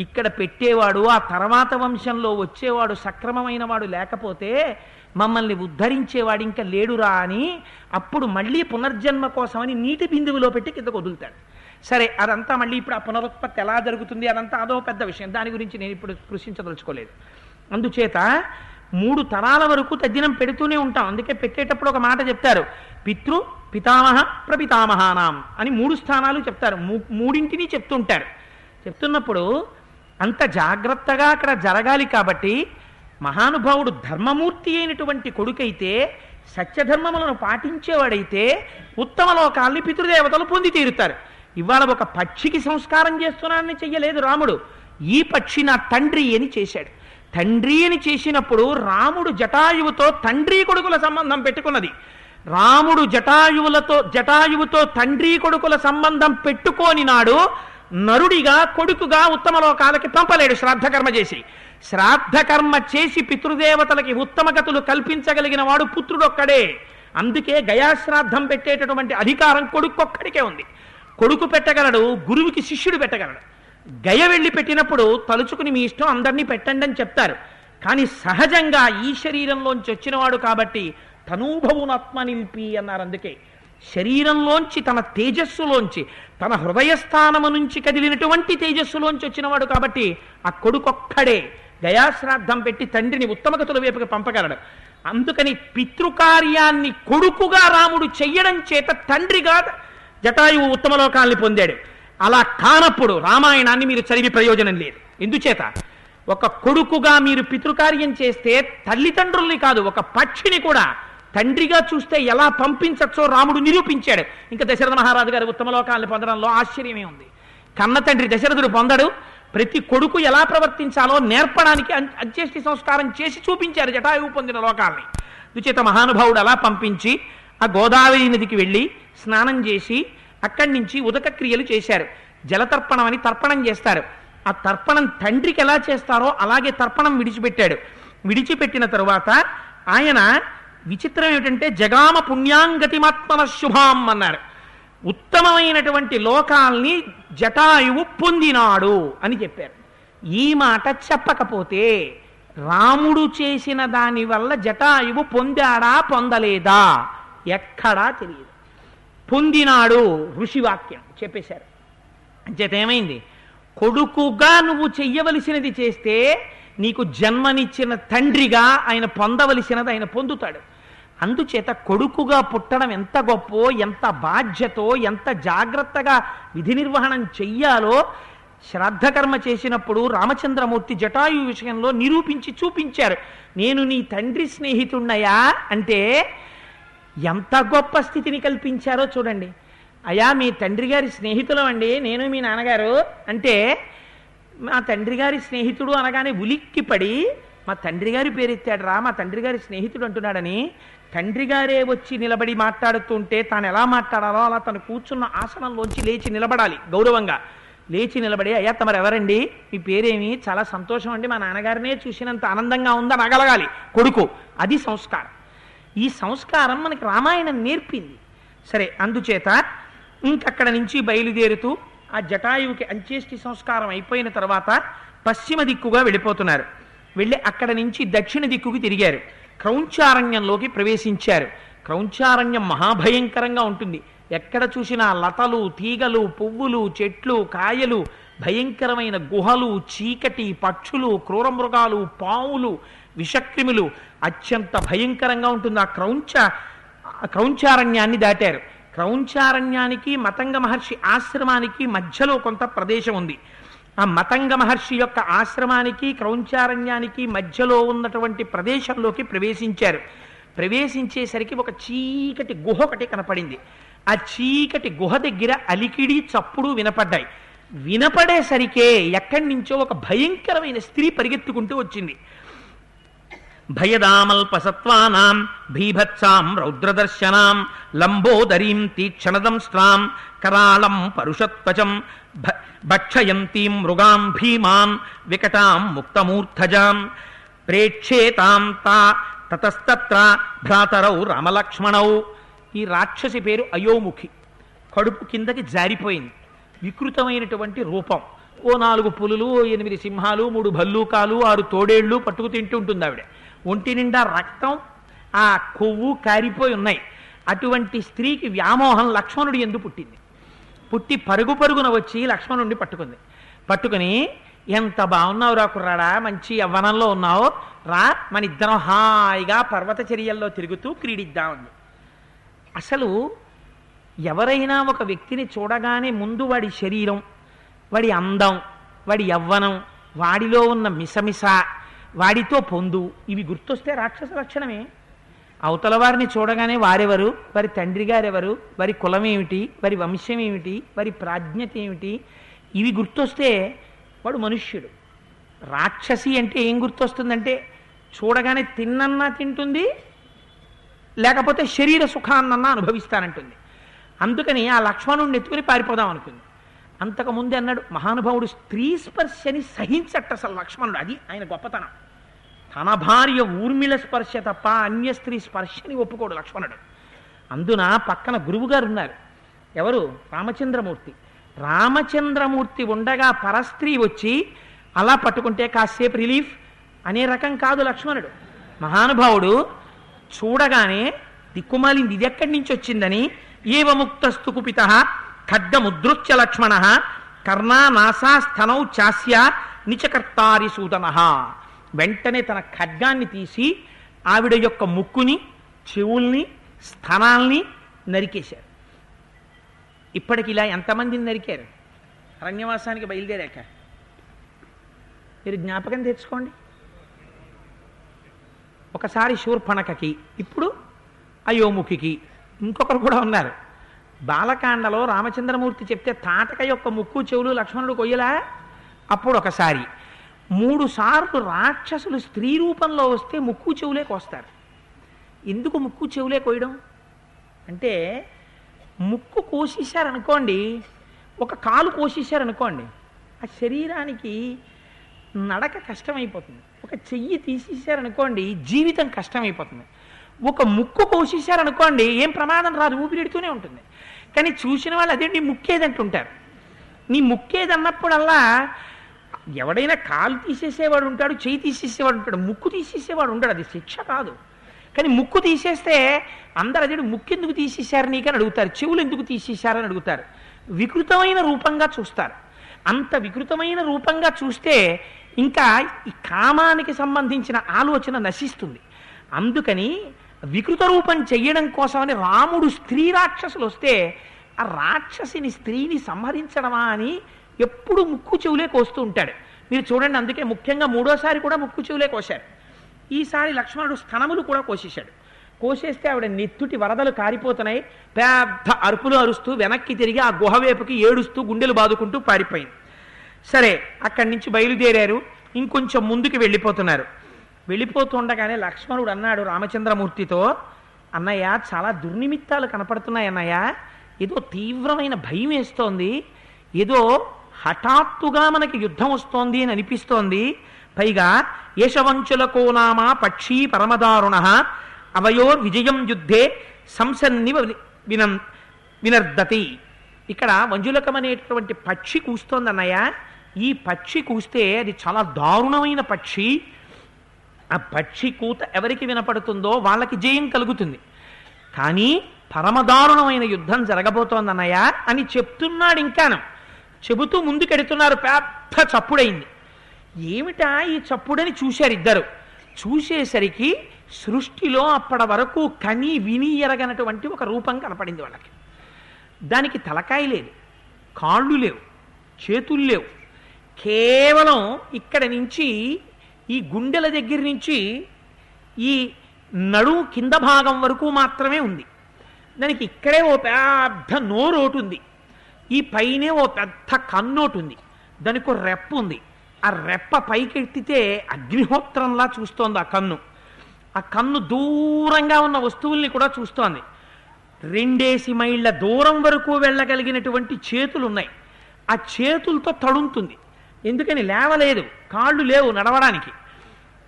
ఇక్కడ పెట్టేవాడు ఆ తర్వాత వంశంలో వచ్చేవాడు సక్రమమైన వాడు లేకపోతే మమ్మల్ని ఉద్ధరించేవాడు ఇంకా లేడురా అని అప్పుడు మళ్ళీ పునర్జన్మ కోసమని నీటి బిందువులో పెట్టి కిందకు వదులుతాడు. సరే అదంతా మళ్ళీ ఇప్పుడు ఆ పునరుత్పత్తి ఎలా జరుగుతుంది అదంతా అదో పెద్ద విషయం. దాని గురించి నేను ఇప్పుడు స్పృశించదలుచుకోలేదు అందుచేత మూడు తరాల వరకు తద్దినం పెడుతూనే ఉంటాం. అందుకే పెట్టేటప్పుడు ఒక మాట చెప్తారు. పితృ పితామహ ప్రపితామహానాం అని మూడు స్థానాలు చెప్తారు. మూ- మూడింటిని చెప్తుంటారు. చెప్తున్నప్పుడు అంత జాగ్రత్తగా అక్కడ జరగాలి కాబట్టి మహానుభావుడు ధర్మమూర్తి అయినటువంటి కొడుకైతే సత్యధర్మములను పాటించేవాడైతే ఉత్తమ లోకాల్ని పితృదేవతలు పొంది తీరుతారు. ఇవాళ ఒక పక్షికి సంస్కారం చేస్తున్నానని చెయ్యలేదు రాముడు. ఈ పక్షి నా తండ్రి అని చేశాడు. తండ్రి అని చేసినప్పుడు రాముడు జటాయువుతో తండ్రి కొడుకుల సంబంధం పెట్టుకున్నది. రాముడు జటాయువులతో జటాయువుతో తండ్రి కొడుకుల సంబంధం పెట్టుకోని నాడు నరుడిగా కొడుకుగా ఉత్తమ లోకాలకి పంపలేడు శ్రాద్ధకర్మ చేసి. శ్రాద్ధకర్మ చేసి పితృదేవతలకి ఉత్తమ గతులు కల్పించగలిగిన వాడు పుత్రుడొక్కడే. అందుకే గయాశ్రాద్ధం పెట్టేటటువంటి అధికారం కొడుకొక్కడికే ఉంది. కొడుకు పెట్టగలడు గురువుకి శిష్యుడు పెట్టగలడు. గయ వెళ్ళి పెట్టినప్పుడు తలుచుకుని మీ ఇష్టం అందరినీ పెట్టండి అని చెప్తారు. కానీ సహజంగా ఈ శరీరంలోంచి వచ్చినవాడు కాబట్టి తనూభవునాత్మ నిలిపి అన్నారు అందుకే. శరీరంలోంచి తన తేజస్సులోంచి తన హృదయస్థానము నుంచి కదిలినటువంటి తేజస్సులోంచి వచ్చినవాడు కాబట్టి ఆ కొడుకొక్కడే గయాశ్రాద్ధం పెట్టి తండ్రిని ఉత్తమగతుల వైపుకి పంపగలడు. అందుకని పితృకార్యాన్ని కొడుకుగా రాముడు చెయ్యడం చేత తండ్రిగా జటాయువు ఉత్తమ లోకాల్ని పొందాడు. అలా కానప్పుడు రామాయణాన్ని మీరు చదివి ప్రయోజనం లేదు. ఎందుచేత? ఒక కొడుకుగా మీరు పితృకార్యం చేస్తే తల్లిదండ్రుల్ని కాదు ఒక పక్షిని కూడా తండ్రిగా చూస్తే ఎలా పంపించచ్చో రాముడు నిరూపించాడు. ఇంకా దశరథ మహారాజు గారి ఉత్తమ లోకాలను పొందడంలో ఆశ్చర్యమే ఉంది. కన్న తండ్రి దశరథుడు పొందడు. ప్రతి కొడుకు ఎలా ప్రవర్తించాలో నేర్పడానికి అం- అంత్యేష్టి సంస్కారం చేసి చూపించారు జటాయువు పొందిన లోకాల్ని. దుచేత మహానుభావుడు అలా పంపించి ఆ గోదావరి నదికి వెళ్ళి స్నానం చేసి అక్కడి నుంచి ఉదక క్రియలు చేశారు. జలతర్పణం అని తర్పణం చేస్తారు. ఆ తర్పణం తండ్రికి ఎలా చేస్తారో అలాగే తర్పణం విడిచిపెట్టాడు. విడిచిపెట్టిన తరువాత ఆయన విచిత్రం ఏమిటంటే జగామ పుణ్యాంగతిమాత్మన శుభాం అన్నారు. ఉత్తమమైనటువంటి లోకాల్ని జటాయువు పొందినాడు అని చెప్పారు. ఈ మాట చెప్పకపోతే రాముడు చేసిన దాని వల్ల జటాయువు పొందాడా పొందలేదా? ఎక్కడా తెలియదు. పొందినాడు ఋషివాక్యం చెప్పేశారు. అంచేత ఏమైంది? కొడుకుగా నువ్వు చెయ్యవలసినది చేస్తే నీకు జన్మనిచ్చిన తండ్రిగా ఆయన పొందవలసినది ఆయన పొందుతాడు. అందుచేత కొడుకుగా పుట్టడం ఎంత గొప్పో ఎంత బాధ్యతో ఎంత జాగ్రత్తగా విధి నిర్వహణం చెయ్యాలో శ్రాద్ధకర్మ చేసినప్పుడు రామచంద్రమూర్తి జటాయు విషయంలో నిరూపించి చూపించారు. నేను నీ తండ్రి స్నేహితుణ్ణయా అంటే ఎంత గొప్ప స్థితిని కల్పించారో చూడండి. అయా మీ తండ్రి గారి స్నేహితులం అండి నేను మీ నాన్నగారు అంటే మా తండ్రి గారి స్నేహితుడు అనగానే ఉలిక్కిపడి మా తండ్రి గారి పేరెత్తాడు రా మా తండ్రి గారి స్నేహితుడు అంటున్నాడని తండ్రి గారే వచ్చి నిలబడి మాట్లాడుతుంటే తాను ఎలా మాట్లాడాలో అలా తను కూర్చున్న ఆసనంలోంచి లేచి నిలబడాలి గౌరవంగా. లేచి నిలబడి అయ్యా తమరు ఎవరండి మీ పేరేమి? చాలా సంతోషం అండి. మా నాన్నగారినే చూసినంత ఆనందంగా ఉందని అగలగాలి కొడుకు అది సంస్కారం. ఈ సంస్కారం మనకి రామాయణం నేర్పింది. సరే అందుచేత ఇంకక్కడ నుంచి బయలుదేరుతూ ఆ జటాయువుకి అంత్యేష్టి సంస్కారం అయిపోయిన తర్వాత పశ్చిమ దిక్కుగా వెళ్ళిపోతున్నారు. వెళ్ళి అక్కడ నుంచి దక్షిణ దిక్కుకి తిరిగారు. క్రౌంచారణ్యంలోకి ప్రవేశించారు. క్రౌంచారణ్యం మహాభయంకరంగా ఉంటుంది. ఎక్కడ చూసినా లతలు తీగలు పువ్వులు చెట్లు కాయలు భయంకరమైన గుహలు చీకటి పక్షులు క్రూరమృగాలు పావులు విషక్రిములు అత్యంత భయంకరంగా ఉంటుంది. ఆ క్రౌంచ క్రౌంచారణ్యాన్ని దాటారు. క్రౌంచారణ్యానికి మతంగ మహర్షి ఆశ్రమానికి మధ్యలో కొంత ప్రదేశం ఉంది. ఆ మతంగ మహర్షి యొక్క ఆశ్రమానికి క్రౌంచారణ్యానికి మధ్యలో ఉన్నటువంటి ప్రదేశంలోకి ప్రవేశించారు. ప్రవేశించేసరికి ఒక చీకటి గుహ ఒకటి కనపడింది. ఆ చీకటి గుహ దగ్గర అలికిడి చప్పుడు వినపడ్డాయి. వినపడేసరికే ఎక్కడి నుంచో ఒక భయంకరమైన స్త్రీ పరిగెత్తుకుంటూ వచ్చింది. భయదామల్పసత్వానాం భీభత్సాం రౌద్రదర్శనాం లంబోదరీం తీక్షణదంస్ట్రాం కరాళం పరుషత్వచం భ- భక్షయంతీం మృగాం భీమాన్ వికటాం ముక్తమూర్ధజాం ప్రేక్షేతాం తా తతస్తత్ర భ్రాతరౌ రామలక్ష్మణౌ ఈ రాక్షసి పేరు అయోముఖి. కడుపు కిందకి జారిపోయింది. వికృతమైనటువంటి రూపం. ఓ నాలుగు పులులు ఎనిమిది సింహాలు మూడు భల్లూకాలు ఆరు తోడేళ్ళు పట్టుకు తింటూ ఉంటుంది ఆవిడ ఒంటి నిండా రక్తం ఆ కొవ్వు కారిపోయి ఉన్నాయి. అటువంటి స్త్రీకి వ్యామోహం లక్ష్మణుడు ఎందు పుట్టింది. పుట్టి పరుగు పరుగున వచ్చి లక్ష్మణుడిని పట్టుకుంది. పట్టుకుని ఎంత బాగున్నావు రా కుర్రాడా మంచి యవ్వనంలో ఉన్నావు. రా మన ఇద్దరం హాయిగా పర్వతచర్యల్లో తిరుగుతూ క్రీడిద్దామంది. అసలు ఎవరైనా ఒక వ్యక్తిని చూడగానే ముందు వాడి శరీరం వాడి అందం వాడి యవ్వనం వాడిలో ఉన్న మిసమిస వాడితో పొందు. ఇవి గుర్తొస్తే రాక్షస లక్షణమే. అవతల వారిని చూడగానే వారెవరు? వారి తండ్రి గారెవరు? వారి కులం ఏమిటి వారి వంశం ఏమిటి వారి ప్రాజ్ఞత ఏమిటి ఇవి గుర్తొస్తే వాడు మనుష్యుడు. రాక్షసి అంటే ఏం గుర్తొస్తుందంటే చూడగానే తిన్నన్నా తింటుంది లేకపోతే శరీర సుఖాన్నన్నా అనుభవిస్తానంటుంది. అందుకని ఆ లక్ష్మణుడిని ఎత్తుకుని పారిపోదాం అనుకుంది. అంతకుముందే అన్నాడు మహానుభావుడు స్త్రీ స్పర్శని సహించట్ట అసలు లక్ష్మణుడు. అది ఆయన గొప్పతనం. తన భార్య ఊర్మిళ స్పర్శ తప్ప అన్య స్త్రీ స్పర్శని ఒప్పుకోడు లక్ష్మణుడు. అందున పక్కన గురువుగారు ఉన్నారు. ఎవరు? రామచంద్రమూర్తి. రామచంద్రమూర్తి ఉండగా పరస్త్రీ వచ్చి అలా పట్టుకుంటే కాసేపు రిలీఫ్ అనే రకం కాదు లక్ష్మణుడు. మహానుభావుడు చూడగానే దిక్కుమాలింది ఇది ఎక్కడి నుంచి వచ్చిందని ఏవముక్తస్తు కుపిత ఖడ్గముద్రుచ్య లక్ష్మణ కర్ణా నాసా స్థనౌ చాస్య నిచకర్తారి సూదన. వెంటనే తన ఖడ్గాన్ని తీసి ఆవిడ యొక్క ముక్కుని చెవుల్ని స్థనాల్ని నరికేశారు. ఇప్పటికి ఇలా ఎంతమందిని నరికారు? అరణ్యవాసానికి బయలుదేరాక. మీరు జ్ఞాపకం తెచ్చుకోండి. ఒకసారి శూర్పణకకి ఇప్పుడు అయోముఖికి ఇంకొకరు కూడా ఉన్నారు. బాలకాండలో రామచంద్రమూర్తి చెప్తే తాటక యొక్క ముక్కు చెవులు లక్ష్మణుడు కొయ్యలా? అప్పుడు ఒకసారి మూడు సార్లు రాక్షసులు స్త్రీ రూపంలో వస్తే ముక్కు చెవులే కోస్తారు. ఎందుకు ముక్కు చెవులే కోయడం అంటే ముక్కు కోసేశారనుకోండి ఒక కాలు కోసేశారనుకోండి ఆ శరీరానికి నడక కష్టమైపోతుంది. ఒక చెయ్యి తీసేశారనుకోండి జీవితం కష్టమైపోతుంది. ఒక ముక్కు కోసేశారనుకోండి ఏం ప్రమాదం రాదు ఊపిరిడుతూనే ఉంటుంది. కానీ చూసిన వాళ్ళు అదే నీ ముక్కేదంటుంటారు నీ ముక్కేదన్నప్పుడల్లా ఎవడైనా కాలు తీసేసేవాడు ఉంటాడు చేయి తీసేసేవాడు ఉంటాడు ముక్కు తీసేసేవాడు ఉంటాడు అది శిక్ష కాదు. కానీ ముక్కు తీసేస్తే అందరు అదే ముక్కు ఎందుకు తీసేశారు నీకని అడుగుతారు చెవులు ఎందుకు తీసేశారని అడుగుతారు. వికృతమైన రూపంగా చూస్తారు. అంత వికృతమైన రూపంగా చూస్తే ఇంకా ఈ కామానికి సంబంధించిన ఆలోచన నశిస్తుంది. అందుకని వికృత రూపం చెయ్యడం కోసమని రాముడు స్త్రీ రాక్షసులు వస్తే ఆ రాక్షసిని స్త్రీని సంహరించడమా అని ఎప్పుడు ముక్కు చెవులే కోస్తూ ఉంటాడు. మీరు చూడండి అందుకే ముఖ్యంగా మూడోసారి కూడా ముక్కు చెవులే కోశారు. ఈసారి లక్ష్మణుడు స్థనములు కూడా కోసేశాడు. కోసేస్తే ఆవిడ నెత్తుటి వరదలు కారిపోతున్నాయి. పెద్ద అరుపులు అరుస్తూ వెనక్కి తిరిగి ఆ గుహ వైపుకి ఏడుస్తూ గుండెలు బాదుకుంటూ పారిపోయింది. సరే అక్కడి నుంచి బయలుదేరారు. ఇంకొంచెం ముందుకు వెళ్ళిపోతున్నారు. వెళ్ళిపోతుండగానే లక్ష్మణుడు అన్నాడు రామచంద్రమూర్తితో అన్నయ్య చాలా దుర్నిమిత్తాలు కనపడుతున్నాయి అన్నయ్య. ఏదో తీవ్రమైన భయం వేస్తోంది. ఏదో హఠాత్తుగా మనకి యుద్ధం వస్తోంది అని అనిపిస్తోంది. పైగా యశవంచులకో నామ పక్షి పరమదారుణ. అవయో విజయం యుద్ధే సంసన్ని విన వినర్దతి. ఇక్కడ వంజులకం అనేటటువంటి పక్షి కూస్తోంది అన్నయ్య. ఈ పక్షి కూస్తే అది చాలా దారుణమైన పక్షి. ఆ పక్షి కూత ఎవరికి వినపడుతుందో వాళ్ళకి జయం కలుగుతుంది. కానీ పరమదారుణమైన యుద్ధం జరగబోతోందన్నయ్య అని చెప్తున్నాడు ఇంకాను. చెబుతూ ముందుకెడుతున్నారు పెద్ద చప్పుడైంది. ఏమిటా ఈ చప్పుడని చూశారు ఇద్దరు. చూసేసరికి సృష్టిలో అప్పటి వరకు కని విని ఎరగనటువంటి ఒక రూపం కనపడింది వాళ్ళకి. దానికి తలకాయ లేదు కాళ్ళు లేవు చేతులు లేవు. కేవలం ఇక్కడ నుంచి ఈ గుండెల దగ్గర నుంచి ఈ నడుము కింద భాగం వరకు మాత్రమే ఉంది. దానికి ఇక్కడే ఓ పెద్ద నోరోటు ఉంది. ఈ పైనే ఓ పెద్ద కన్నోటు ఉంది. దానికి రెప్ప ఉంది. ఆ రెప్ప పైకెత్తితే అగ్నిహోత్రంలా చూస్తోంది ఆ కన్ను. ఆ కన్ను దూరంగా ఉన్న వస్తువుల్ని కూడా చూస్తోంది. రెండేసి మైళ్ళ దూరం వరకు వెళ్ళగలిగినటువంటి చేతులు ఉన్నాయి ఆ చేతులతో తడుముతుంది ఎందుకని లేవలేదు. కాళ్ళు లేవు నడవడానికి.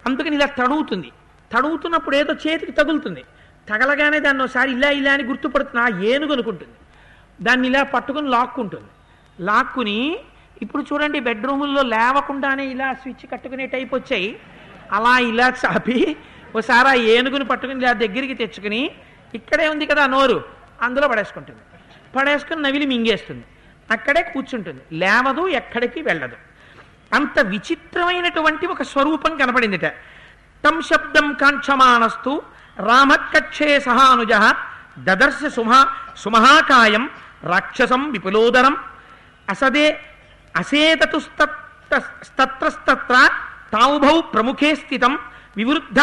అందుకని ఇలా తడుగుతుంది. తడుగుతున్నప్పుడు ఏదో చేతికి తగులుతుంది. తగలగానే దాన్ని ఒకసారి ఇలా ఇలా అని గుర్తుపడుతుంది. ఆ ఏనుగు అనుకుంటుంది. దాన్ని ఇలా పట్టుకుని లాక్కుంటుంది. లాక్కుని ఇప్పుడు చూడండి బెడ్రూముల్లో లేవకుండానే ఇలా స్విచ్ కట్టుకునే టైప్ వచ్చాయి. అలా ఇలా చాపి ఒకసారి ఆ ఏనుగుని పట్టుకుని ఇలా దగ్గరికి తెచ్చుకుని ఇక్కడే ఉంది కదా నోరు అందులో పడేసుకుంటుంది. పడేసుకుని నవిలి మింగేస్తుంది. అక్కడే కూర్చుంటుంది. లేవదు ఎక్కడికి వెళ్ళదు. అంత విచిత్రమైనటువంటి ఒక స్వరూపం కనపడిందిట. తం శబ్దం కాంక్షమానస్తు రామకక్షే సహానుజ దదర్శ సుమహా సుమహాకాయం రాక్షసం విపులోదరం అసదే అసేతతుస్తత్రస్తత్ర తావుభౌ ప్రముఖే స్థితం వివృద్ధ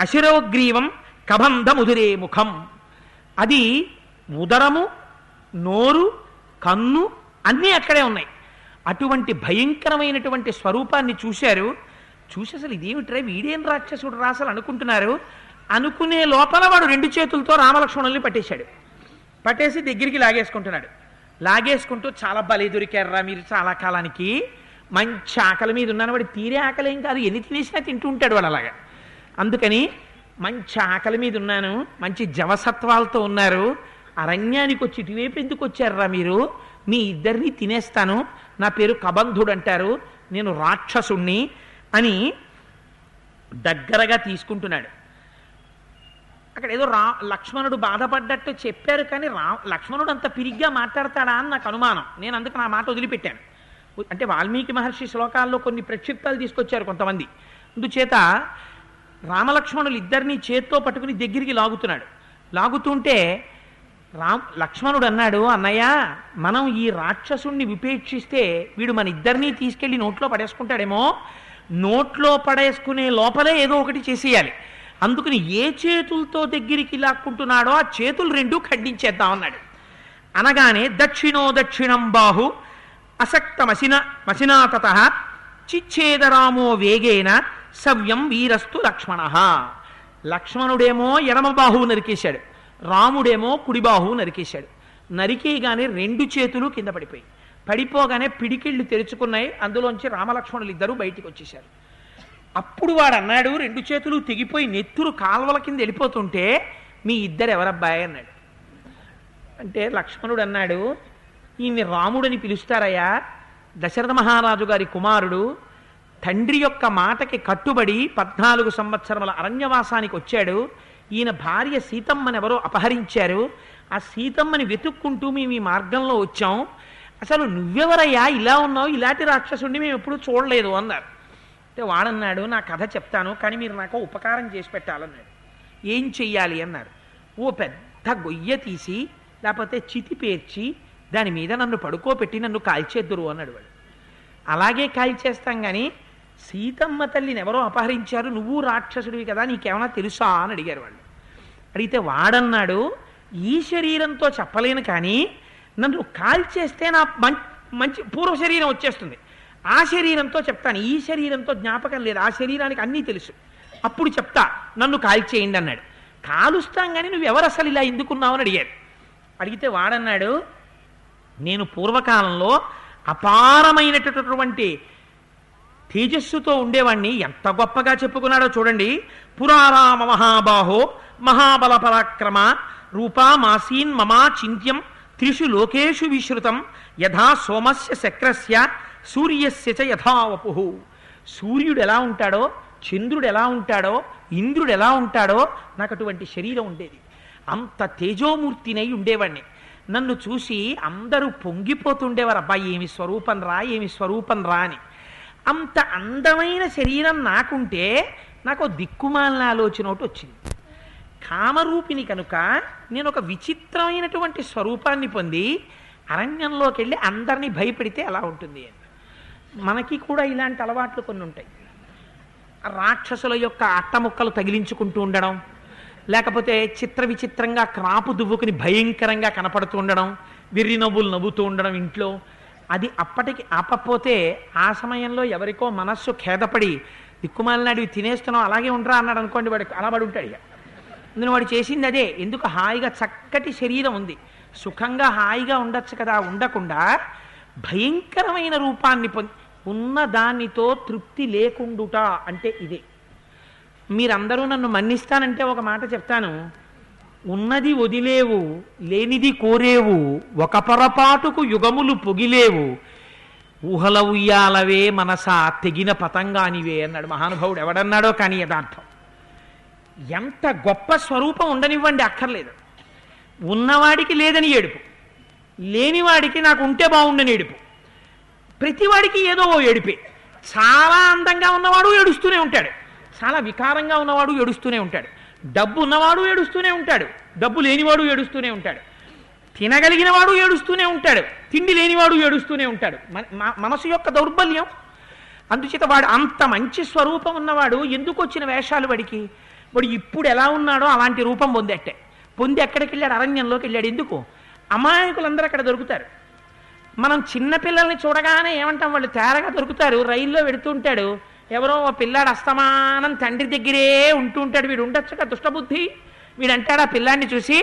అశిరోగ్రీవం కబంధ ముదురే ముఖం. అది ఉదరము నోరు కన్ను అన్నీ అక్కడే ఉన్నాయి. అటువంటి భయంకరమైనటువంటి స్వరూపాన్ని చూశారు. చూసి అసలు ఇదేమిట్రా వీడేం రాక్షసుడు రాసలు అనుకుంటున్నారు? అనుకునే లోపల వాడు రెండు చేతులతో రామలక్ష్మణుల్ని పట్టేశాడు. పట్టేసి దగ్గరికి లాగేసుకుంటున్నాడు. లాగేసుకుంటూ చాలా బలి దొరికారా మీరు చాలా కాలానికి. మంచి ఆకలి మీద ఉన్నాను వాడు తీరే ఆకలి ఏం కాదు. ఎన్ని తినేసినా తింటూ ఉంటాడు వాడు అలాగా. అందుకని మంచి ఆకలి మీద ఉన్నాను మంచి జవసత్వాలతో ఉన్నారు. అరణ్యానికి వచ్చి ఇటువైపు ఎందుకు వచ్చారా మీరు? మీ ఇద్దరిని తినేస్తాను. నా పేరు కబంధుడు అంటారు. నేను రాక్షసుణ్ణి అని దగ్గరగా తీసుకుంటున్నాడు. అక్కడ ఏదో రా లక్ష్మణుడు బాధపడ్డట్టు చెప్పారు కానీ రా లక్ష్మణుడు అంత పిరిగ్గా మాట్లాడతాడా అని నాకు అనుమానం. నేను అందుకు నా మాట వదిలిపెట్టాను. అంటే వాల్మీకి మహర్షి శ్లోకాల్లో కొన్ని ప్రక్షిప్తాలు తీసుకొచ్చారు కొంతమంది. అందుచేత రామలక్ష్మణులు ఇద్దరిని చేత్తో పట్టుకుని దగ్గరికి లాగుతున్నాడు. లాగుతుంటే రామ్ లక్ష్మణుడు అన్నాడు అన్నయ్య మనం ఈ రాక్షసుణ్ణి విపేక్షిస్తే వీడు మన ఇద్దరినీ తీసుకెళ్ళి నోట్లో పడేసుకుంటాడేమో. నోట్లో పడేసుకునే లోపలే ఏదో ఒకటి చేసేయాలి. అందుకని ఏ చేతులతో దగ్గరికి లాక్కుంటున్నాడో ఆ చేతులు రెండు ఖండించేద్దాం అన్నాడు. అనగానే దక్షిణో దక్షిణం బాహు అసక్తమసిన మసినాతత చిచ్ఛేదరామో వేగేన సవ్యం వీరస్తు లక్ష్మణ. లక్ష్మణుడేమో ఎడమ బాహువు నరికేశాడు. రాముడేమో కుడిబాహు నరికేశాడు. నరికేయగానే రెండు చేతులు కింద పడిపోయి పడిపోగానే పిడికిళ్ళు తెరుచుకున్నాయి అందులోంచి రామలక్ష్మణులు ఇద్దరూ బయటికి వచ్చేశారు. అప్పుడు వాడు అన్నాడు రెండు చేతులు తెగిపోయి నెత్తురు కాల్వల కింద వెళ్ళిపోతుంటే మీ ఇద్దరు ఎవరబ్బాయి అన్నాడు. అంటే లక్ష్మణుడు అన్నాడు ఈయన్ని రాముడని పిలుస్తారయ్యా. దశరథ మహారాజు గారి కుమారుడు తండ్రి యొక్క మాటకి కట్టుబడి పద్నాలుగు సంవత్సరముల అరణ్యవాసానికి వచ్చాడు. ఈయన భార్య సీతమ్మని ఎవరో అపహరించారు. ఆ సీతమ్మని వెతుక్కుంటూ మేము ఈ మార్గంలో వచ్చాం. అసలు నువ్వెవరయ్యా? ఇలా ఉన్నావు ఇలాంటి రాక్షసుడిని మేము ఎప్పుడూ చూడలేదు అన్నారు. అంటే వాడన్నాడు నా కథ చెప్తాను కానీ మీరు నాకు ఉపకారం చేసి పెట్టాలన్నాడు. ఏం చెయ్యాలి అన్నారు. ఓ పెద్ద గొయ్య తీసి లేకపోతే చితి పేర్చి దాని మీద నన్ను పడుకోబెట్టి నన్ను కాల్చేద్దురు అన్నాడు వాడు. అలాగే కాల్చేస్తాం కానీ సీతమ్మ తల్లిని ఎవరో అపహరించారు నువ్వు రాక్షసుడివి కదా నీకేమైనా తెలుసా అని అడిగారు వాళ్ళు. అడిగితే వాడన్నాడు ఈ శరీరంతో చెప్పలేను కానీ నన్ను కాల్చేస్తే నా మం- మంచి పూర్వ శరీరం వచ్చేస్తుంది. ఆ శరీరంతో చెప్తాను ఈ శరీరంతో జ్ఞాపకం లేదు ఆ శరీరానికి అన్నీ తెలుసు. అప్పుడు చెప్తా నన్ను కాల్చేయండి అన్నాడు. కాలుస్తాం కానీ నువ్వు ఎవరు అసలు ఇలా ఎందుకున్నావు అని అడిగారు. అడిగితే వాడన్నాడు నేను పూర్వకాలంలో అపారమైనటువంటి తేజస్సుతో ఉండేవాణ్ణి ఎంత గొప్పగా చెప్పుకున్నాడో చూడండి. పురారామ మహాబాహో మహాబల పరాక్రమ రూపా మాసీన్ మమా చింత్యం త్రిషు లోకేషు విశ్రుతం యథా సోమస్య శక్రస్య సూర్యస్య చ యథా సూర్యుడు ఎలా ఉంటాడో చంద్రుడు ఎలా ఉంటాడో ఇంద్రుడు ఎలా ఉంటాడో నాకు అటువంటి శరీరం ఉండేది. అంత తేజోమూర్తినై ఉండేవాణ్ణి. నన్ను చూసి అందరూ పొంగిపోతుండేవారు అబ్బాయి ఏమి స్వరూపం రా ఏమి స్వరూపం రా అని. అంత అందమైన శరీరం నాకుంటే నాకు దిక్కుమాలిన ఆలోచన ఒకటి వచ్చింది. కామరూపిణి కనుక నేను ఒక విచిత్రమైనటువంటి స్వరూపాన్ని పొంది అరణ్యంలోకి వెళ్ళి అందరినీ భయపెడితే ఎలా ఉంటుంది అని. మనకి కూడా ఇలాంటి అలవాట్లు కొన్ని ఉంటాయి. రాక్షసుల యొక్క అట్టముక్కలు తగిలించుకుంటూ ఉండడం లేకపోతే చిత్ర విచిత్రంగా క్రాపు దువ్వుకుని భయంకరంగా కనపడుతూ ఉండడం విర్రి నవ్వులు నవ్వుతూ ఉండడం ఇంట్లో అది అప్పటికి ఆపపోతే ఆ సమయంలో ఎవరికో మనస్సు ఖేదపడి దిక్కుమాలినాడు తినేస్తున్నావు అలాగే ఉండరా అన్నాడు అనుకోండి వాడు అలా పడి ఉంటాడు ఇక. అందులో వాడు చేసింది అదే. ఎందుకు హాయిగా చక్కటి శరీరం ఉంది. సుఖంగా హాయిగా ఉండొచ్చు కదా ఉండకుండా భయంకరమైన రూపాన్ని పొంది ఉన్న దానితో తృప్తి లేకుండుట అంటే ఇదే. మీరందరూ నన్ను మన్నిస్తానంటే ఒక మాట చెప్తాను. ఉన్నది వదిలేవు లేనిది కోరేవు ఒక పొరపాటుకు యుగములు పొగిలేవు. ఊహల ఉయ్యాలవే మనసా తెగిన పతంగానివే అన్నాడు మహానుభావుడు. ఎవడన్నాడో కానీ యథార్థం. ఎంత గొప్ప స్వరూపం ఉండనివ్వండి అక్కర్లేదు. ఉన్నవాడికి లేదని ఏడుపు. లేనివాడికి నాకు ఉంటే బాగుండని ఏడుపు. ప్రతివాడికి ఏదో ఓ ఏడిపే. చాలా అందంగా ఉన్నవాడు ఏడుస్తూనే ఉంటాడు. చాలా వికారంగా ఉన్నవాడు ఏడుస్తూనే ఉంటాడు. డబ్బు ఉన్నవాడు ఏడుస్తూనే ఉంటాడు. డబ్బు లేనివాడు ఏడుస్తూనే ఉంటాడు. తినగలిగిన వాడు ఏడుస్తూనే ఉంటాడు. తిండి లేనివాడు ఏడుస్తూనే ఉంటాడు. మన- మనసు యొక్క దౌర్బల్యం. అందుచేత వాడు అంత మంచి స్వరూపం ఉన్నవాడు ఎందుకు వచ్చిన వేషాలు వాడికి? వాడు ఇప్పుడు ఎలా ఉన్నాడో అలాంటి రూపం పొందేట్టే. పొంది ఎక్కడికి వెళ్ళాడు? అరణ్యంలోకి వెళ్ళాడు. ఎందుకు? అమాయకులందరూ అక్కడ దొరుకుతారు. మనం చిన్నపిల్లల్ని చూడగానే ఏమంటాం? వాళ్ళు తేరగా దొరుకుతారు. రైల్లో వెడుతుంటాడు ఎవరో ఓ పిల్లాడు అస్తమానం తండ్రి దగ్గరే ఉంటూ ఉంటాడు. వీడు ఉండొచ్చుగా దుష్టబుద్ధి. వీడు అంటాడు ఆ పిల్లాడిని చూసి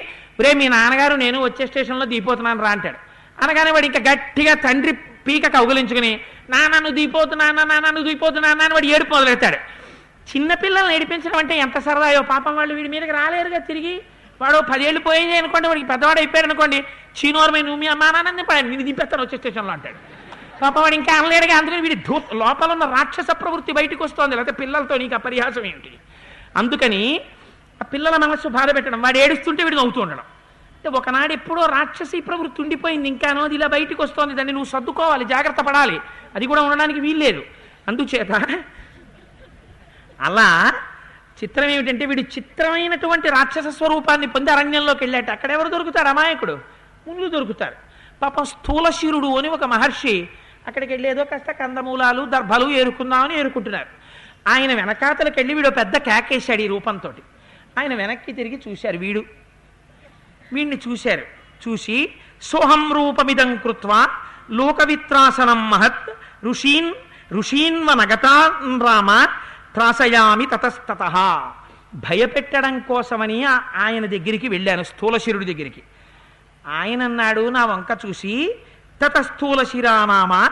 రే మీ నాన్నగారు నేను వచ్చే స్టేషన్లో దిగిపోతున్నాను రా అంటాడు. అనగానే వాడు ఇంకా గట్టిగా తండ్రి పీక కౌగులించుకుని నాన్నను నువ్వు దిగిపోతున్నా నాన్న దిగిపోతున్నా అని వాడు ఏడుపు మొదలెడతాడు. చిన్నపిల్లల్ని ఏడిపించడం అంటే ఎంత సరదాయో. పాపం వాళ్ళు వీడి మీదకి రాలేరుగా తిరిగి. వాడు పదేళ్ళు పోయింది అనుకోండి వాడికి పెద్దవాడు అయిపోయాడు అనుకోండి చీనోరమై నువ్వు మీ అమ్మా నాన్న నేను దింపేస్తాను వచ్చే స్టేషన్లో అంటాడు. పాపవాడు ఇంకా అనలేడుగా అందుకని వీడి ధూ లోపల ఉన్న రాక్షస ప్రవృత్తి బయటకు వస్తోంది లేకపోతే పిల్లలతో నీకు అపరిహాసం ఏంటి? అందుకని ఆ పిల్లల మనస్సు బాధ పెట్టడం వాడు ఏడుస్తుంటే వీడు నవ్వుతూ ఉండడం. అంటే ఒకనాడు ఎప్పుడో రాక్షసి ప్రవృత్తి ఉండిపోయింది ఇంకానో అది ఇలా బయటకు వస్తోంది దాన్ని నువ్వు సర్దుకోవాలి జాగ్రత్త పడాలి. అది కూడా ఉండడానికి వీల్లేదు. అందుచేత అలా చిత్రం ఏమిటంటే వీడు చిత్రమైనటువంటి రాక్షస స్వరూపాన్ని పొంది అరణ్యంలోకి వెళ్ళాట. అక్కడ ఎవరు దొరుకుతారు? అమాయకుడు. ముళ్ళు దొరుకుతారు. పాపం స్థూలశీరుడు అని ఒక మహర్షి అక్కడికి వెళ్ళి ఏదో కాస్త కందమూలాలు దర్భలు ఏరుకుందామని ఏరుకుంటున్నారు. ఆయన వెనకాతలకు వెళ్ళి వీడు పెద్ద కేకేశాడు ఈ రూపంతో ఆయన వెనక్కి తిరిగి చూశారు వీడు. వీడిని చూశారు. చూసి సోహం రూపమిదం కృత్వా లోకవిత్రాసనం మహత్ ఋషీన్ ఋషీన్వనగతాన్ రామ త్రాసయామి తతస్తత. భయపెట్టడం కోసమని ఆయన దగ్గరికి వెళ్ళాను స్థూలశిరుడి దగ్గరికి. ఆయన అన్నాడు నా వంక చూసి తతస్థూల స్థూలశిరానామ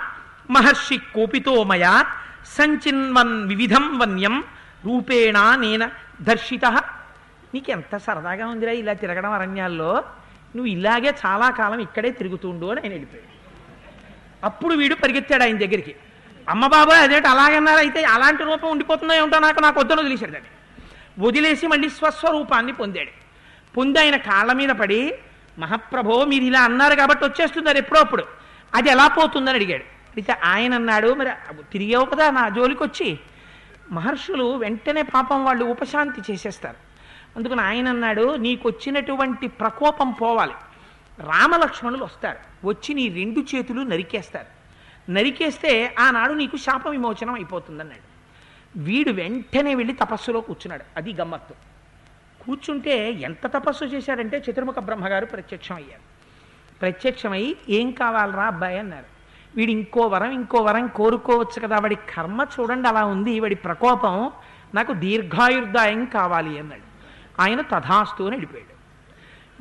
మహర్షి కోపితో మయా సంచిన్వన్ వివిధం వన్యం రూపేణ నేన దర్శిత. నీకెంత సరదాగా ఉందిరా ఇలా తిరగడం అరణ్యాల్లో. నువ్వు ఇలాగే చాలా కాలం ఇక్కడే తిరుగుతుండు అని ఆయన వెళ్ళిపోయాడు. అప్పుడు వీడు పరిగెత్తాడు ఆయన దగ్గరికి. అమ్మ బాబాయ్ అదేంటి అలాగన్నారు అయితే అలాంటి రూపం ఉండిపోతుందో ఏమిటో నాకు నాకు వద్దను వదిలేశాడు దాన్ని. వదిలేసి మళ్ళీ స్వస్వరూపాన్ని పొందాడు. పొంది ఆయన కాళ్ళ మీద పడి మహాప్రభో మీరు ఇలా అన్నారు కాబట్టి వచ్చేస్తున్నారు ఎప్పుడో అప్పుడు. అది ఎలా పోతుందని అడిగాడు. అయితే ఆయన అన్నాడు మరి తిరిగావు కదా నా జోలికి వచ్చి మహర్షులు వెంటనే పాపం వాళ్ళు ఉపశాంతి చేసేస్తారు. అందుకని ఆయన అన్నాడు నీకు వచ్చినటువంటి ప్రకోపం పోవాలి. రామలక్ష్మణులు వస్తారు. వచ్చి నీ రెండు చేతులు నరికేస్తారు. నరికేస్తే ఆనాడు నీకు శాప విమోచనం అయిపోతుందన్నాడు. వీడు వెంటనే వెళ్ళి తపస్సులో కూర్చున్నాడు. అది గమ్మత్తు. కూర్చుంటే ఎంత తపస్సు చేశాడంటే చతుర్ముఖ బ్రహ్మగారు ప్రత్యక్షం అయ్యారు ప్రత్యక్షమై ఏం కావాలరా అబ్బాయి? అన్నారు. వీడు ఇంకో వరం ఇంకో వరం కోరుకోవచ్చు కదా వాడి కర్మ చూడండి అలా ఉంది వాడి ప్రకోపం నాకు దీర్ఘాయుర్దాయం కావాలి అన్నాడు. ఆయన తథాస్తు అని వెళ్ళిపోయాడు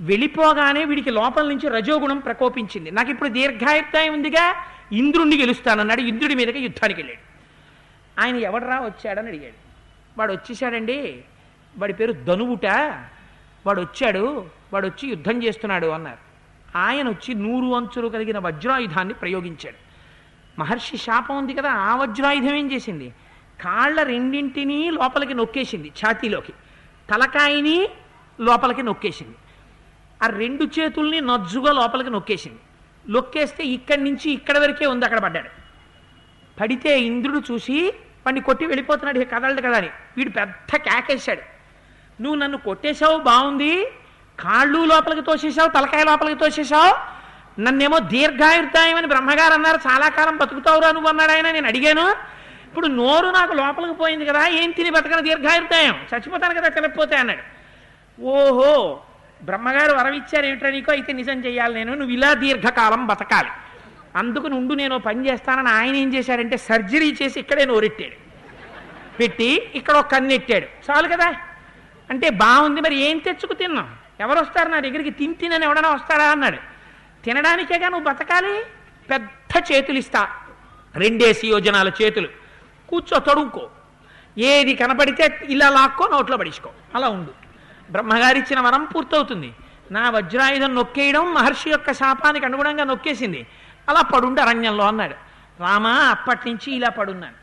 వెళ్ళిపోగానే వీడికి లోపల నుంచి రజోగుణం ప్రకోపించింది. నాకు ఇప్పుడు దీర్ఘాయుర్దాయం ఉందిగా ఇంద్రుణ్ణి గెలుస్తానన్నాడు ఇంద్రుడి మీదకి యుద్ధానికి వెళ్ళాడు. ఆయన ఎవడరా వచ్చాడని అడిగాడు. వాడు వచ్చేసాడండి వాడి పేరు ధనువుట. వాడు వచ్చాడు వాడు వచ్చి యుద్ధం చేస్తున్నాడు అన్నారు. ఆయన వచ్చి నూరు అంచులు కలిగిన వజ్రాయుధాన్ని ప్రయోగించాడు. మహర్షి శాపం ఉంది కదా ఆ వజ్రాయుధం ఏం చేసింది? కాళ్ళ రెండింటినీ లోపలికి నొక్కేసింది ఛాతీలోకి. తలకాయని లోపలికి నొక్కేసింది. ఆ రెండు చేతుల్ని నజ్జుగా లోపలికి నొక్కేసింది. నొక్కేస్తే ఇక్కడి నుంచి ఇక్కడ వరకే ఉంది అక్కడ పడ్డాడు. పడితే ఇంద్రుడు చూసి వాడిని కొట్టి వెళ్ళిపోతున్నాడు కదలడు కదా అని. వీడు పెద్ద కేకేశాడు. నువ్వు నన్ను కొట్టేశావు బాగుంది కాళ్ళు లోపలికి తోసేశావు తలకాయ లోపలికి తోసేశావు. నన్నేమో దీర్ఘాయుర్దాయమని బ్రహ్మగారు అన్నారు చాలా కాలం బతుకుతావురా నువ్వు అన్నాడు ఆయన నేను అడిగాను. ఇప్పుడు నోరు నాకు లోపలికి పోయింది కదా ఏం తిని బతకను దీర్ఘాయుర్దాయం? చచ్చిపోతాను కదా తినకపోతే అన్నాడు. ఓహో బ్రహ్మగారు వరవిచ్చారు ఏమిట్రా నీకో? అయితే నిజం చేయాలి నేను నువ్వు ఇలా దీర్ఘకాలం బతకాలి. అందుకు నుండు నేను పని చేస్తానని ఆయన ఏం చేశాడంటే సర్జరీ చేసి ఇక్కడే నోరెట్టాడు. పెట్టి ఇక్కడ ఒక కన్ను ఎట్టాడు. చాలు కదా. అంటే బాగుంది మరి ఏం తెచ్చుకు తిన్నాం? ఎవరు వస్తారు నా దగ్గరికి? తిని తినని ఎవడన్నా వస్తాడా అన్నాడు. తినడానికేగా నువ్వు బతకాలి? పెద్ద చేతులు ఇస్తా రెండేసి యోజనాల చేతులు. కూర్చో తడువుకో. ఏది కనపడితే ఇలా లాక్కో నోట్లో పడించుకో అలా ఉండు. బ్రహ్మగారి ఇచ్చిన వరం పూర్తవుతుంది. నా వజ్రాయుధం నొక్కేయడం మహర్షి యొక్క శాపానికి అనుగుణంగా నొక్కేసింది. అలా పడుండి అరణ్యంలో అన్నాడు. రామా అప్పటి నుంచి ఇలా పడున్నాను.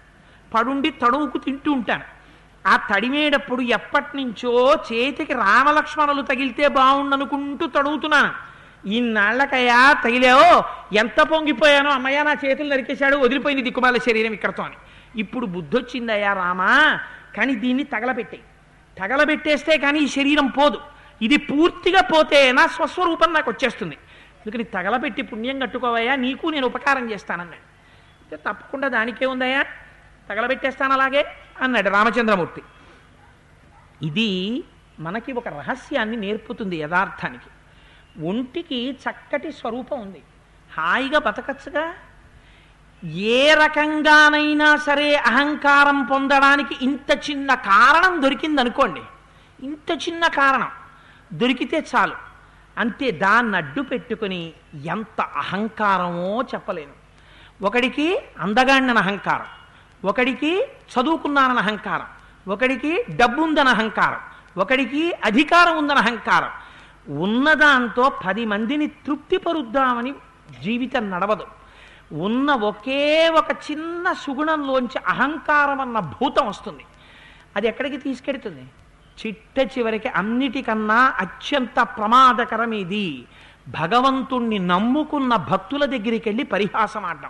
పడుండి తడువుకు తింటూ ఉంటాను. ఆ తడిమేటప్పుడు ఎప్పటి నుంచో చేతికి రామలక్ష్మణులు తగిలితే బాగుండనుకుంటూ తడుగుతున్నాను. ఇన్నాళ్ళకయ్యా తగిలావో ఎంత పొంగిపోయానో అమ్మయ్య నా చేతులు నరికేశాడు వదిలిపోయింది దిక్కుమాల శరీరం ఇక్కడతో అని. ఇప్పుడు బుద్ధొచ్చిందయ్యా రామా కానీ దీన్ని తగలబెట్టే తగలబెట్టేస్తే కానీ ఈ శరీరం పోదు. ఇది పూర్తిగా పోతే నా స్వస్వరూపం నాకు వచ్చేస్తుంది. అందుకని తగలబెట్టి పుణ్యం కట్టుకోవయ్యా నీకు నేను ఉపకారం చేస్తానన్నాడు. అంటే తప్పకుండా దానికే ఉందయ్యా. తగలబెట్టేస్తాను అలాగే. అన్నాడు రామచంద్రమూర్తి. ఇది మనకి ఒక రహస్యాన్ని నేర్పుతుంది యథార్థానికి. ఒంటికి చక్కటి స్వరూపం ఉంది. హాయిగా బతకచ్చుగా. ఏ రకంగానైనా సరే అహంకారం పొందడానికి ఇంత చిన్న కారణం దొరికిందనుకోండి. ఇంత చిన్న కారణం. దొరికితే చాలు. అంతే దాన్ని అడ్డు పెట్టుకుని ఎంత అహంకారమో చెప్పలేను. ఒకడికి అందగాండిన అహంకారం. ఒకడికి చదువుకున్నానని అహంకారం ఒకడికి డబ్బు ఉందని అహంకారం ఒకడికి అధికారం ఉందని అహంకారం. ఉన్నదాంతో పది మందిని తృప్తిపరుద్దామని జీవితం నడవదు. ఉన్న ఒకే ఒక చిన్న సుగుణంలోంచి అహంకారం అన్న భూతం వస్తుంది. అది ఎక్కడికి తీసుకెడుతుంది? చిట్ట చివరికి అన్నిటికన్నా అత్యంత ప్రమాదకరం ఇది భగవంతుణ్ణి నమ్ముకున్న భక్తుల దగ్గరికి వెళ్ళి పరిహాసం ఆడడం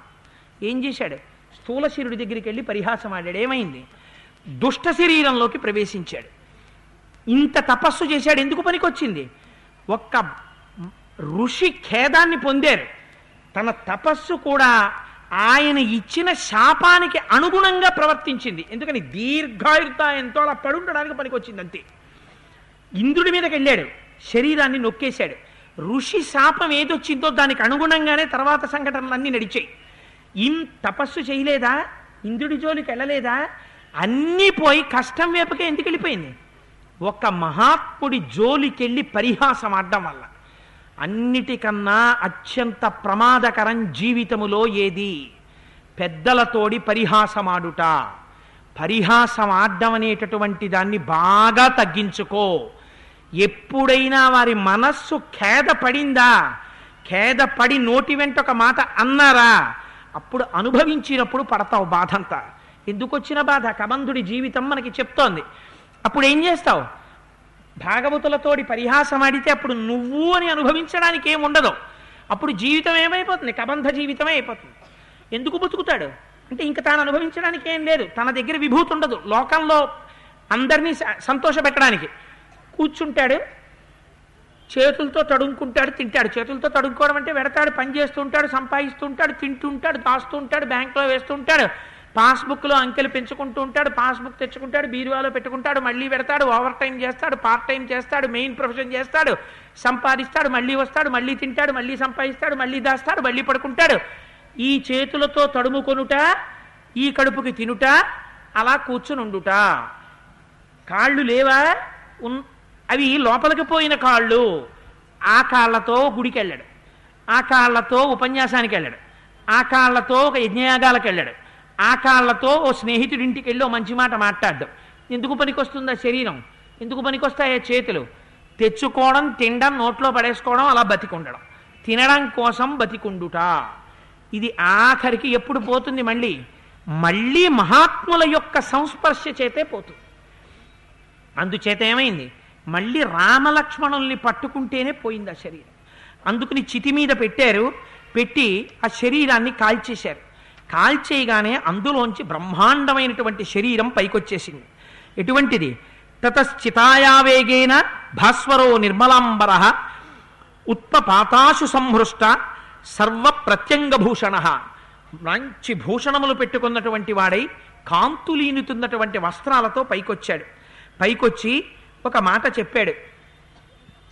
ఏం చేశాడు? స్థూలశిరుడి దగ్గరికి వెళ్ళి పరిహాసం ఆడాడు. ఏమైంది? దుష్ట శరీరంలోకి ప్రవేశించాడు. ఇంత తపస్సు చేశాడు ఎందుకు పనికొచ్చింది? ఒక్క ఋషి ఖేదాన్ని పొందారు. తన తపస్సు కూడా ఆయన ఇచ్చిన శాపానికి అనుగుణంగా ప్రవర్తించింది. ఎందుకని? దీర్ఘాయుర్తాయంతో అలా పడుండడానికి పనికొచ్చింది అంతే. ఇంద్రుడి మీదకి వెళ్ళాడు. శరీరాన్ని నొక్కేశాడు. ఋషి శాపం ఏదొచ్చిందో దానికి అనుగుణంగానే తర్వాత సంఘటనలన్నీ నడిచాయి. ఇన్ తపస్సు చేయలేదా? ఇంద్రుడి జోలికి వెళ్ళలేదా? అన్నీ పోయి కష్టం వైపుకే ఎందుకు వెళ్ళిపోయింది ఒక మహాత్ముడి జోలికెళ్ళి పరిహాసం ఆడడం వల్ల. అన్నిటికన్నా అత్యంత ప్రమాదకరం జీవితములో ఏది? పెద్దలతోడి పరిహాసమాడుట పరిహాసం ఆడడం అనేటటువంటి దాన్ని బాగా తగ్గించుకో. ఎప్పుడైనా వారి మనస్సు ఖేద పడిందా ఖేద పడి నోటి వెంట ఒక మాట అన్నారా? అప్పుడు అనుభవించినప్పుడు పడతావు బాధంతా. ఎందుకు వచ్చిన బాధ? కబంధుడి జీవితం మనకి చెప్తోంది. అప్పుడు ఏం చేస్తావు? భాగవతులతోడి పరిహాసం ఆడితే అప్పుడు నువ్వు అని అనుభవించడానికి ఉండదు. అప్పుడు జీవితం ఏమైపోతుంది? కబంధ జీవితమే అయిపోతుంది. ఎందుకు బతుకుతాడు? అంటే ఇంకా తాను అనుభవించడానికి ఏం లేదు. తన దగ్గర విభూతి ఉండదు. లోకంలో అందరినీ సంతోషపెట్టడానికి. కూర్చుంటాడు. చేతులతో తడుముకుంటాడు తింటాడు. చేతులతో తడుముకోవడం అంటే పెడతాడు పని చేస్తుంటాడు సంపాదిస్తుంటాడు తింటుంటాడు దాస్తుంటాడు బ్యాంకులో వేస్తుంటాడు పాస్బుక్లో అంకెలు పెంచుకుంటూ ఉంటాడు పాస్బుక్ తెచ్చుకుంటాడు బీరువాలో పెట్టుకుంటాడు మళ్ళీ పెడతాడు ఓవర్ టైం చేస్తాడు పార్ట్ టైం చేస్తాడు మెయిన్ ప్రొఫెషన్ చేస్తాడు సంపాదిస్తాడు మళ్ళీ వస్తాడు మళ్ళీ తింటాడు మళ్ళీ సంపాదిస్తాడు మళ్ళీ దాస్తాడు మళ్ళీ పడుకుంటాడు. ఈ చేతులతో తడుముకొనుట ఈ కడుపుకి తినుట అలా కూర్చుని ఉండుట కాళ్ళు లేవా? ఉన్ అవి లోపలికి పోయిన కాళ్ళు ఆ కాళ్ళతో గుడికి వెళ్ళాడు ఆ కాళ్ళతో ఉపన్యాసానికి వెళ్ళాడు. ఆ కాళ్ళతో ఒక యజ్ఞయాగాలకు వెళ్ళాడు. ఆ కాళ్ళతో ఓ స్నేహితుడింటికి వెళ్ళి ఓ మంచి మాట మాట్లాడడం. ఎందుకు పనికొస్తుందా శరీరం? ఎందుకు పనికొస్తాయా చేతులు? తెచ్చుకోవడం తినడం నోట్లో పడేసుకోవడం అలా బతికుండడం. తినడం కోసం బతికుండుట. ఇది ఆఖరికి ఎప్పుడు పోతుంది మళ్ళీ? మళ్ళీ మహాత్ముల యొక్క సంస్పర్శ చేతే పోతుంది. అందుచేత ఏమైంది? మళ్ళీ రామలక్ష్మణుల్ని పట్టుకుంటేనే పోయింది ఆ శరీరం. అందుకని చితి మీద పెట్టారు పెట్టి ఆ శరీరాన్ని కాల్చేశారు. కాల్చేయగానే అందులోంచి బ్రహ్మాండమైనటువంటి శరీరం పైకొచ్చేసింది. ఎటువంటిది? తతశ్చితాయావేగేన భాస్వరో నిర్మలాంబర ఉత్పపాతాశు సంహృష్ట సర్వ ప్రత్యంగభూషణ మంచి భూషణములు పెట్టుకున్నటువంటి వాడై కాంతులీనుతున్నటువంటి వస్త్రాలతో పైకొచ్చాడు. పైకొచ్చి ఒక మాట చెప్పాడు.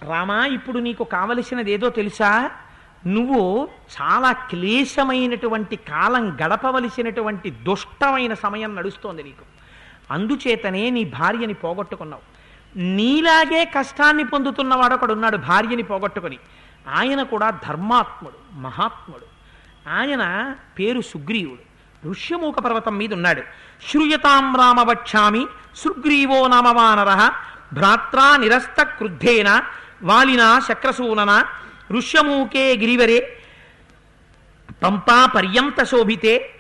రామా ఇప్పుడు నీకు కావలసినది ఏదో తెలుసా? నువ్వు చాలా క్లేశమైనటువంటి కాలం గడపవలసినటువంటి దుష్టమైన సమయం నడుస్తోంది నీకు. అందుచేతనే నీ భార్యని పోగొట్టుకున్నావు. నీలాగే కష్టాన్ని పొందుతున్నవాడు ఒకడున్నాడు భార్యని పోగొట్టుకొని. ఆయన కూడా ధర్మాత్ముడు మహాత్ముడు. ఆయన పేరు సుగ్రీవుడు. ఋష్యమూక పర్వతం మీద ఉన్నాడు శ్రూయతాం రామ వక్షామి సుగ్రీవో నామవానర భ్రాత్రా నిరస్త క్రుద్ధేన వాలినా శక్రసూనన ఋష్యమూకే గిరివరే పంపా పర్యంత శోభితే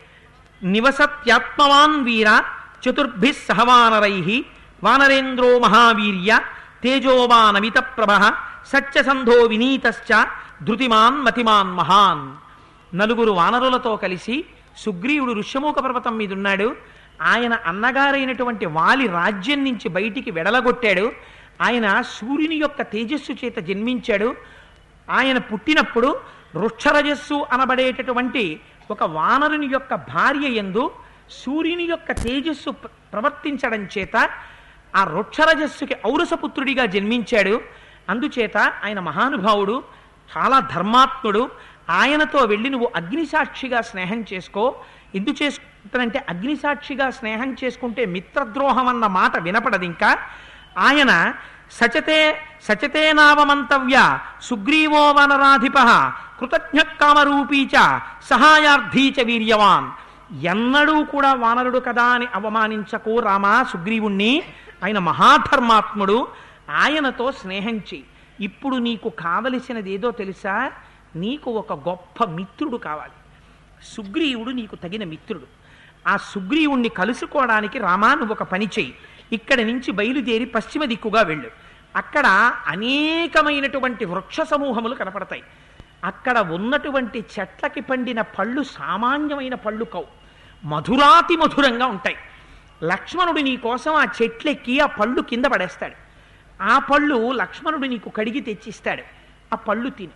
నివసత్యాత్మవాన్ వీర చతుర్భి సహవానరై వానరేంద్రో మహావీర్య తేజోవానమిత ప్రభ సత్యసంధో వినీతశ్చ ధృతిమాన్ మతిమాన్ మహాన్. నలుగురు వానరులతో కలిసి సుగ్రీవుడు ఋష్యమూక పర్వతం మీదున్నాడు. ఆయన అన్నగారైనటువంటి వాలి రాజ్యం నుంచి బయటికి వెడలగొట్టాడు. ఆయన సూర్యుని యొక్క తేజస్సు చేత జన్మించాడు. ఆయన పుట్టినప్పుడు వృక్షరజస్సు అనబడేటటువంటి ఒక వానరుని యొక్క భార్య ఎందు సూర్యుని యొక్క తేజస్సు ప్రవర్తించడం చేత ఆ వృక్షరజస్సుకి ఔరసపుత్రుడిగా జన్మించాడు. అందుచేత ఆయన మహానుభావుడు చాలా ధర్మాత్ముడు. ఆయనతో వెళ్ళి నువ్వు అగ్నిసాక్షిగా స్నేహం చేసుకో. ఎందు చేసుకుంటానంటే అగ్నిసాక్షిగా స్నేహం చేసుకుంటే మిత్రద్రోహం అన్న మాట వినపడదు ఇంకా ఆయన సచతే సచతే నావమంతవ్య సుగ్రీవో వనరాధిప కృతజ్ఞ కామరూపీచ సహాయార్థీచ సహాయార్థీ చ వీర్యవాన్. ఎన్నడూ కూడా వానరుడు కదా అని అవమానించకు రామా సుగ్రీవుణ్ణి. ఆయన మహాధర్మాత్ముడు. ఆయనతో స్నేహం చేయి ఇప్పుడు నీకు కావలసినది ఏదో తెలుసా? నీకు ఒక గొప్ప మిత్రుడు కావాలి. సుగ్రీవుడు నీకు తగిన మిత్రుడు. ఆ సుగ్రీవుణ్ణి కలుసుకోవడానికి రామా నువ్వు ఒక పని చెయ్యి. ఇక్కడి నుంచి బయలుదేరి పశ్చిమ దిక్కుగా వెళ్ళు. అక్కడ అనేకమైనటువంటి వృక్ష సమూహములు కనపడతాయి. అక్కడ ఉన్నటువంటి చెట్లకి పండిన పళ్ళు సామాన్యమైన పళ్ళు కవు మధురాతి మధురంగా ఉంటాయి. లక్ష్మణుడు నీ కోసం ఆ చెట్లెక్కి ఆ పళ్ళు కింద పడేస్తాడు. ఆ పళ్ళు లక్ష్మణుడు నీకు కడిగి తెచ్చిస్తాడు. ఆ పళ్ళు తిని.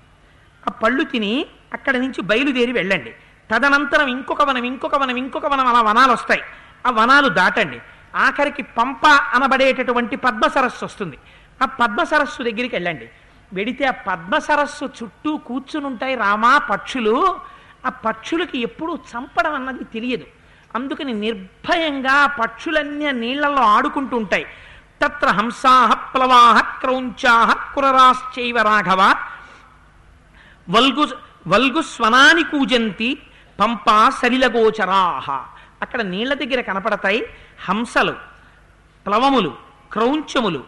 ఆ పళ్ళు తిని అక్కడి నుంచి బయలుదేరి వెళ్ళండి. తదనంతరం ఇంకొక వనం ఇంకొక వనం ఇంకొక వనం అలా వనాలు వస్తాయి. ఆ వనాలు దాటండి. ఆఖరికి పంప అనబడేటటువంటి పద్మ సరస్సు వస్తుంది. ఆ పద్మ సరస్సు దగ్గరికి వెళ్ళండి. వెడితే ఆ పద్మ సరస్సు చుట్టూ కూర్చుని ఉంటాయి రామా పక్షులు. ఆ పక్షులకి ఎప్పుడూ చంపడం అన్నది తెలియదు. అందుకని నిర్భయంగా పక్షులన్నీ నీళ్ళలో ఆడుకుంటూ ఉంటాయి తత్ర హంసాహ ప్లవాహ క్రౌంచాహ కురరాశ్చైవ రాఘవ. వల్గు వల్గు స్వనాని కూజంతి పంపా సలిలగోచరాహ అక్కడ నీళ్ళ దగ్గర కనపడతాయి హంసలు ప్లవములు క్రౌంచములు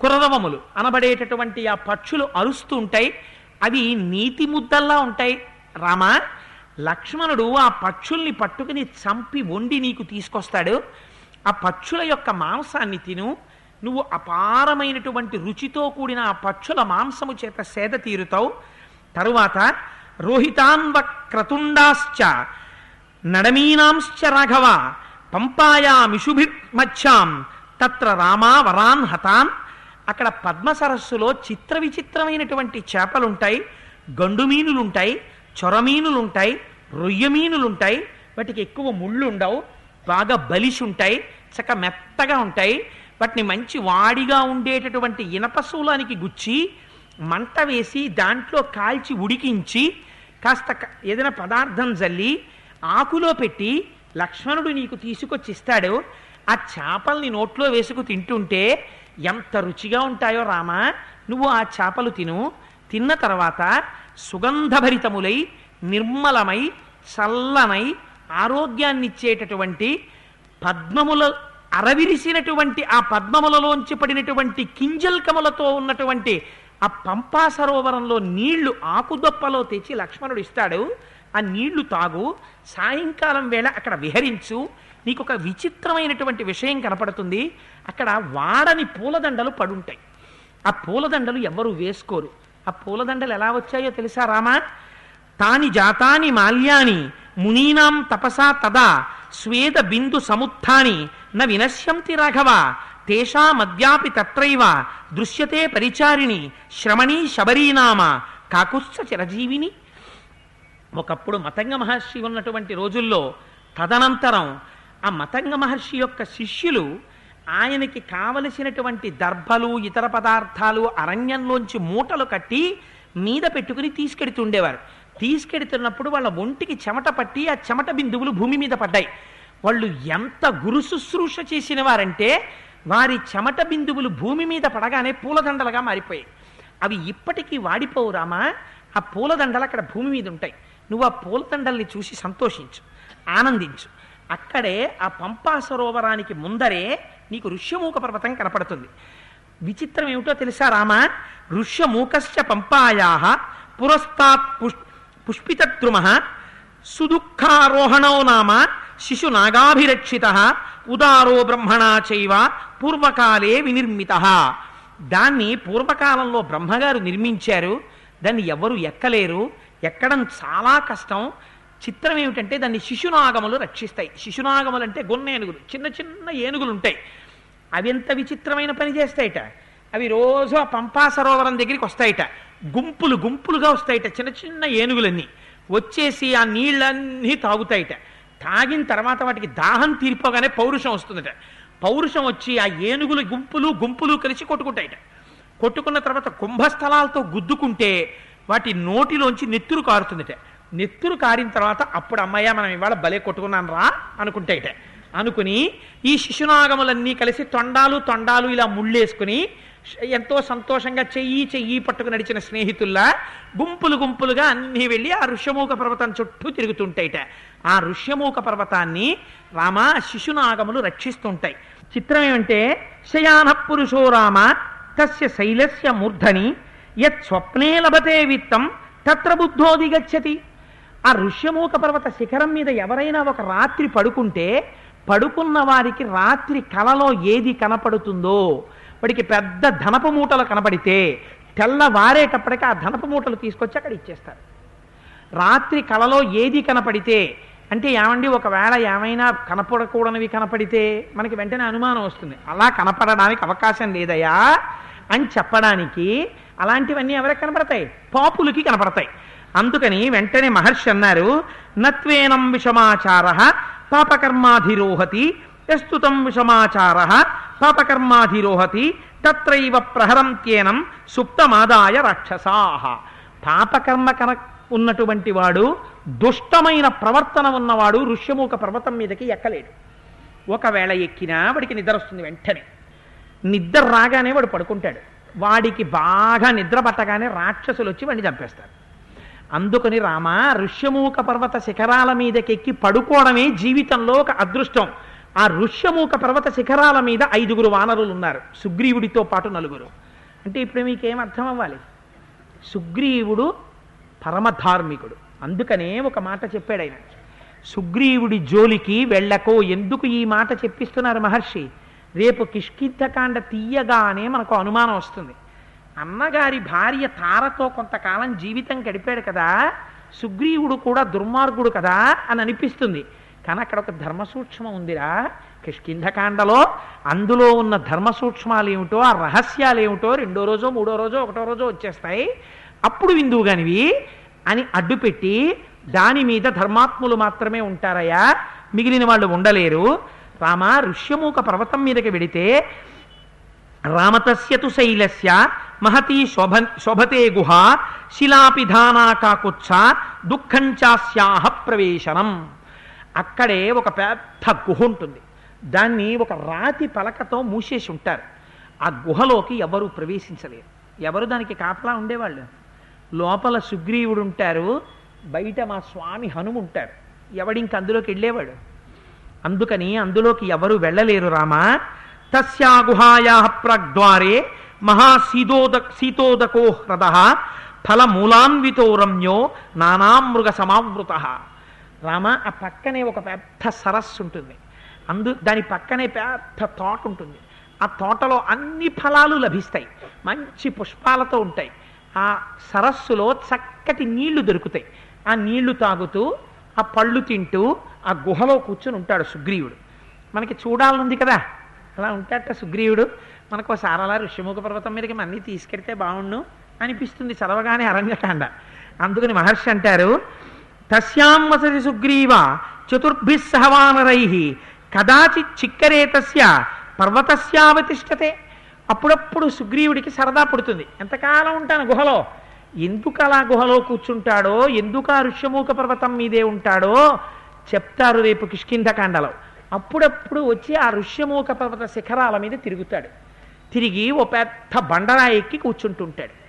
కురరవములు అనబడేటటువంటి ఆ పక్షులు అరుస్తూ ఉంటాయి. అవి నీతి ముద్దల్లా ఉంటాయి. రామా లక్ష్మణుడు ఆ పక్షుల్ని పట్టుకుని చంపి వండి నీకు తీసుకొస్తాడు. ఆ పక్షుల యొక్క మాంసాన్ని తిను. నువ్వు అపారమైనటువంటి రుచితో కూడిన ఆ పక్షుల మాంసము చేత సేద తీరుతావు. తరువాత రోహితాన్వ క్రతుండాశ్చ నడమీనాంశ్చ రాఘవ పంపాయామిషుభిర్మధ్యాం తత్ర రామా వరాన్ హతాన్. అక్కడ పద్మ సరస్సులో చిత్ర విచిత్రమైనటువంటి చేపలుంటాయి గండుమీనులుంటాయి చొరమీనులుంటాయి రొయ్యమీనులుంటాయి వాటికి ఎక్కువ ముళ్ళు ఉండవు బాగా బలిసి ఉంటాయి చక్క మెత్తగా ఉంటాయి. వాటిని మంచి వాడిగా ఉండేటటువంటి ఇనపశూలానికి గుచ్చి మంట వేసి దాంట్లో కాల్చి ఉడికించి కాస్త క- ఏదైనా పదార్థం జల్లి ఆకులో పెట్టి లక్ష్మణుడు నీకు తీసుకొచ్చి ఇస్తాడు ఆ చేపల్ని నోట్లో వేసుకు తింటుంటే ఎంత రుచిగా ఉంటాయో రామా. నువ్వు ఆ చేపలు తిను. తిన్న తర్వాత సుగంధభరితములై నిర్మలమై చల్లనై ఆరోగ్యాన్నిచ్చేటటువంటి పద్మముల అరవిరిసినటువంటి ఆ పద్మములలోంచి పడినటువంటి కింజల్కములతో ఉన్నటువంటి ఆ పంపా సరోవరంలో నీళ్ళు ఆకుదొప్పలో తెచ్చి లక్ష్మణుడు ఇస్తాడు. ఆ నీళ్ళు తాగు. సాయంకాలం వేళ అక్కడ విహరించు. నీకు ఒక విచిత్రమైనటువంటి విషయం కనపడుతుంది. అక్కడ వాడని పూలదండలు పడుంటాయి. ఆ పూలదండలు ఎవరు వేసుకోరు. ఆ పూలదండలు ఎలా వచ్చాయో తెలుసా రామా? తాని జాతాని మాల్యాని మునీనాం తపసా తదా స్వేద బిందు సముత్థాని న వినశ్యంతి రాఘవ తేషామద్యాపి తత్రైవ దృశ్యతే పరిచారిణి శ్రమణీ శబరీనామ కాకుత్స చిరజీవిని. ఒకప్పుడు మతంగ మహర్షి ఉన్నటువంటి రోజుల్లో తదనంతరం ఆ మతంగ మహర్షి యొక్క శిష్యులు ఆయనకి కావలసినటువంటి దర్భలు ఇతర పదార్థాలు అరణ్యంలోంచి మూటలు కట్టి మీద పెట్టుకుని తీసుకెడుతుండేవారు. తీసుకెడుతున్నప్పుడు వాళ్ళ ఒంటికి చెమట పట్టి ఆ చెమట బిందువులు భూమి మీద పడ్డాయి. వాళ్ళు ఎంత గురు శుశ్రూష చేసిన వారంటే వారి చెమట బిందువులు భూమి మీద పడగానే పూలదండలుగా మారిపోయాయి. అవి ఇప్పటికీ వాడిపోవు రామా. ఆ పూలదండలు అక్కడ భూమి మీద ఉంటాయి. నువ్వు ఆ పూలదండల్ని చూసి సంతోషించు ఆనందించు. అక్కడే ఆ పంపా సరోవరానికి ముందరే నీకు ఋష్యమూక పర్వతం కనపడుతుంది. విచిత్రం ఏమిటో తెలుసా రామ? ఋష్యమూకశ్చ పంపాయా పురస్తాత్ పుష్ పుష్పితద్రుమ. సుదుఃఖారోహణో నామ శిశు నాగాభిరక్షిత ఉదారో బ్రహ్మణా చైవ పూర్వకాలే వినిర్మిత. దాన్ని పూర్వకాలంలో బ్రహ్మగారు నిర్మించారు దాన్ని ఎవరు ఎక్కలేరు ఎక్కడం చాలా కష్టం. చిత్రం ఏమిటంటే దాన్ని శిశునాగములు రక్షిస్తాయి. శిశునాగములు అంటే గొన్న ఏనుగులు చిన్న చిన్న ఏనుగులు ఉంటాయి అవి ఎంత విచిత్రమైన పని చేస్తాయిట. అవి రోజు ఆ పంపా సరోవరం దగ్గరికి వస్తాయట. గుంపులు గుంపులుగా వస్తాయట చిన్న చిన్న ఏనుగులన్నీ. వచ్చేసి ఆ నీళ్ళన్నీ తాగుతాయిట. తాగిన తర్వాత వాటికి దాహం తీరిపోగానే పౌరుషం వస్తుందట. పౌరుషం వచ్చి ఆ ఏనుగుల గుంపులు గుంపులు కలిసి కొట్టుకుంటాయిట. కొట్టుకున్న తర్వాత కుంభస్థలాలతో గుద్దుకుంటే వాటి నోటిలోంచి నెత్తురు కారుతుందట. నెత్తురు కారిన తర్వాత అప్పుడు అమ్మయ్య మనం ఇవాళ భలే కొట్టుకున్నాను రా అనుకుంటాయిట. అనుకుని ఈ శిశునాగములన్నీ కలిసి తొండాలు తొండాలు ఇలా ముళ్ళేసుకుని ఎంతో సంతోషంగా చెయ్యి చెయ్యి పట్టుకు నడిచిన స్నేహితుల్లా గుంపులు గుంపులుగా అన్నీ వెళ్ళి ఆ ఋషముఖ పర్వతం చుట్టూ తిరుగుతుంటాయిట. ఆ ఋష్యమూక పర్వతాన్ని రామ శిశునాగములు రక్షిస్తుంటాయి. చిత్రం ఏమంటే శయాన పురుషో రామ తస్య శైలస్య మూర్ధని యత్ స్వప్నే లభతే విత్తం తత్ర బుద్ధోది గచ్చతి. ఆ ఋష్యమూక పర్వత శిఖరం మీద ఎవరైనా ఒక రాత్రి పడుకుంటే పడుకున్న వారికి రాత్రి కలలో ఏది కనపడుతుందో వాడికి పెద్ద ధనపు మూటలు కనపడితే తెల్లవారేటప్పటికి ఆ ధనపు మూటలు తీసుకొచ్చి అక్కడ ఇచ్చేస్తారు. రాత్రి కలలో ఏది కనపడితే అంటే ఏమండి ఒకవేళ ఏమైనా కనపడకూడనివి కనపడితే మనకి వెంటనే అనుమానం వస్తుంది. అలా కనపడడానికి అవకాశం లేదయా అని చెప్పడానికి అలాంటివన్నీ ఎవరికి కనపడతాయి? పాపులకి కనపడతాయి. అందుకని వెంటనే మహర్షి అన్నారు నత్వేనం విషమాచార పాపకర్మాధిరోహతి ప్రస్తుతం విషమాచార పాపకర్మాధిరోహతి తత్రైవ ప్రహరంత్యేనం సుప్తమాదాయ రాక్షసాహ పాపకర్మ కన ఉన్నటువంటి వాడు దుష్టమైన ప్రవర్తన ఉన్నవాడు ఋష్యమూక పర్వతం మీదకి ఎక్కలేడు. ఒకవేళ ఎక్కినా వాడికి నిద్ర వస్తుంది వెంటనే. నిద్ర రాగానే వాడు పడుకుంటాడు. వాడికి బాగా నిద్ర పట్టగానే రాక్షసులు వచ్చి వాడిని చంపేస్తారు. అందుకని రామ ఋష్యమూక పర్వత శిఖరాల మీదకెక్కి పడుకోవడమే జీవితంలో ఒక అదృష్టం. ఆ ఋష్యమూక పర్వత శిఖరాల మీద ఐదుగురు వానరులు ఉన్నారు. సుగ్రీవుడితో పాటు నలుగురు. అంటే ఇప్పుడు మీకేం అర్థం అవ్వాలి? సుగ్రీవుడు పరమధార్మికుడు. అందుకనే ఒక మాట చెప్పాడు ఆయన. సుగ్రీవుడి జోలికి వెళ్ళకో ఎందుకు ఈ మాట చెప్పిస్తున్నారు మహర్షి? రేపు కిష్కిద్ధకాండ తీయగానే మనకు అనుమానం వస్తుంది. అన్నగారి భార్య తారతో కొంతకాలం జీవితం గడిపాడు కదా సుగ్రీవుడు కూడా దుర్మార్గుడు కదా అని అనిపిస్తుంది. కానీ అక్కడ ఒక ధర్మ సూక్ష్మం ఉందిరా. కిష్కింధకాండలో అందులో ఉన్న ధర్మ సూక్ష్మాలు ఏమిటో ఆ రహస్యాలు ఏమిటో రెండో రోజో మూడో రోజో ఒకటో రోజో వచ్చేస్తాయి. అప్పుడు విందువు కానివి అని అడ్డుపెట్టి దాని మీద ధర్మాత్ములు మాత్రమే ఉంటారయ్యా. మిగిలిన వాళ్ళు ఉండలేరు. రామ ఋష్యమూక పర్వతం మీదకి వెడితే రామతస్యతు శైలస్య మహతీ శోభ శోభతే గుహ శిలాపిధానాకాకుత్స దుఃఖంచాస్యాహ ప్రవేశనం. అక్కడే ఒక పెద్ద గుహ ఉంటుంది. దాన్ని ఒక రాతి పలకతో మూసేసి ఉంటారు. ఆ గుహలోకి ఎవరు ప్రవేశించలేరు. ఎవరు దానికి కాపలా ఉండేవాళ్ళు? లోపల సుగ్రీవుడు ఉంటారు బయట మా స్వామి హనుము ఉంటారు ఎవడింక అందులోకి వెళ్ళేవాడు? అందుకని అందులోకి ఎవరు వెళ్ళలేరు రామా. తస్యా గుహాయా ప్రాగ్ద్వారే మహాసీదోద సీతోదకో హ్రద ఫలమూలాన్వితో రమ్యో నానామృగ సమావృత. రామ ఆ పక్కనే ఒక పెద్ద సరస్సు ఉంటుంది అందు దాని పక్కనే పెద్ద తోట ఉంటుంది. ఆ తోటలో అన్ని ఫలాలు లభిస్తాయి. మంచి పుష్పాలతో ఉంటాయి. ఆ సరస్సులో చక్కటి నీళ్ళు దొరుకుతాయి. ఆ నీళ్ళు తాగుతూ ఆ పళ్ళు తింటూ ఆ గుహలో కూర్చుని ఉంటాడు సుగ్రీవుడు. మనకి చూడాలనుంది కదా. అలా ఉంటాడట సుగ్రీవుడు. మనకు ఒకసారి అలా ఋష్యముఖ పర్వతం మీదకి మన్నీ తీసుకెడితే బాగుండు అనిపిస్తుంది చదవగానే అరణ్యకాండ అందుకని మహర్షి అంటారు తస్యాం వసతి సుగ్రీవ చతుర్భిస్సహవానరై. సహవానరై కదాచిత్ చిక్కరేతస్య పర్వతస్యావతిష్టతే అప్పుడప్పుడు సుగ్రీవుడికి సరదా పుడుతుంది. ఎంతకాలం ఉంటాను గుహలో? ఎందుకు అలా గుహలో కూర్చుంటాడో? ఎందుకు ఆ ఋష్యమూక పర్వతం మీదే ఉంటాడో? చెప్తారు రేపు కిష్కింధకాండలో. అప్పుడప్పుడు వచ్చి ఆ ఋష్యమూక పర్వత శిఖరాల మీద తిరుగుతాడు. తిరిగి ఓ పెద్ద బండరాయి ఎక్కి కూర్చుంటుంటాడు.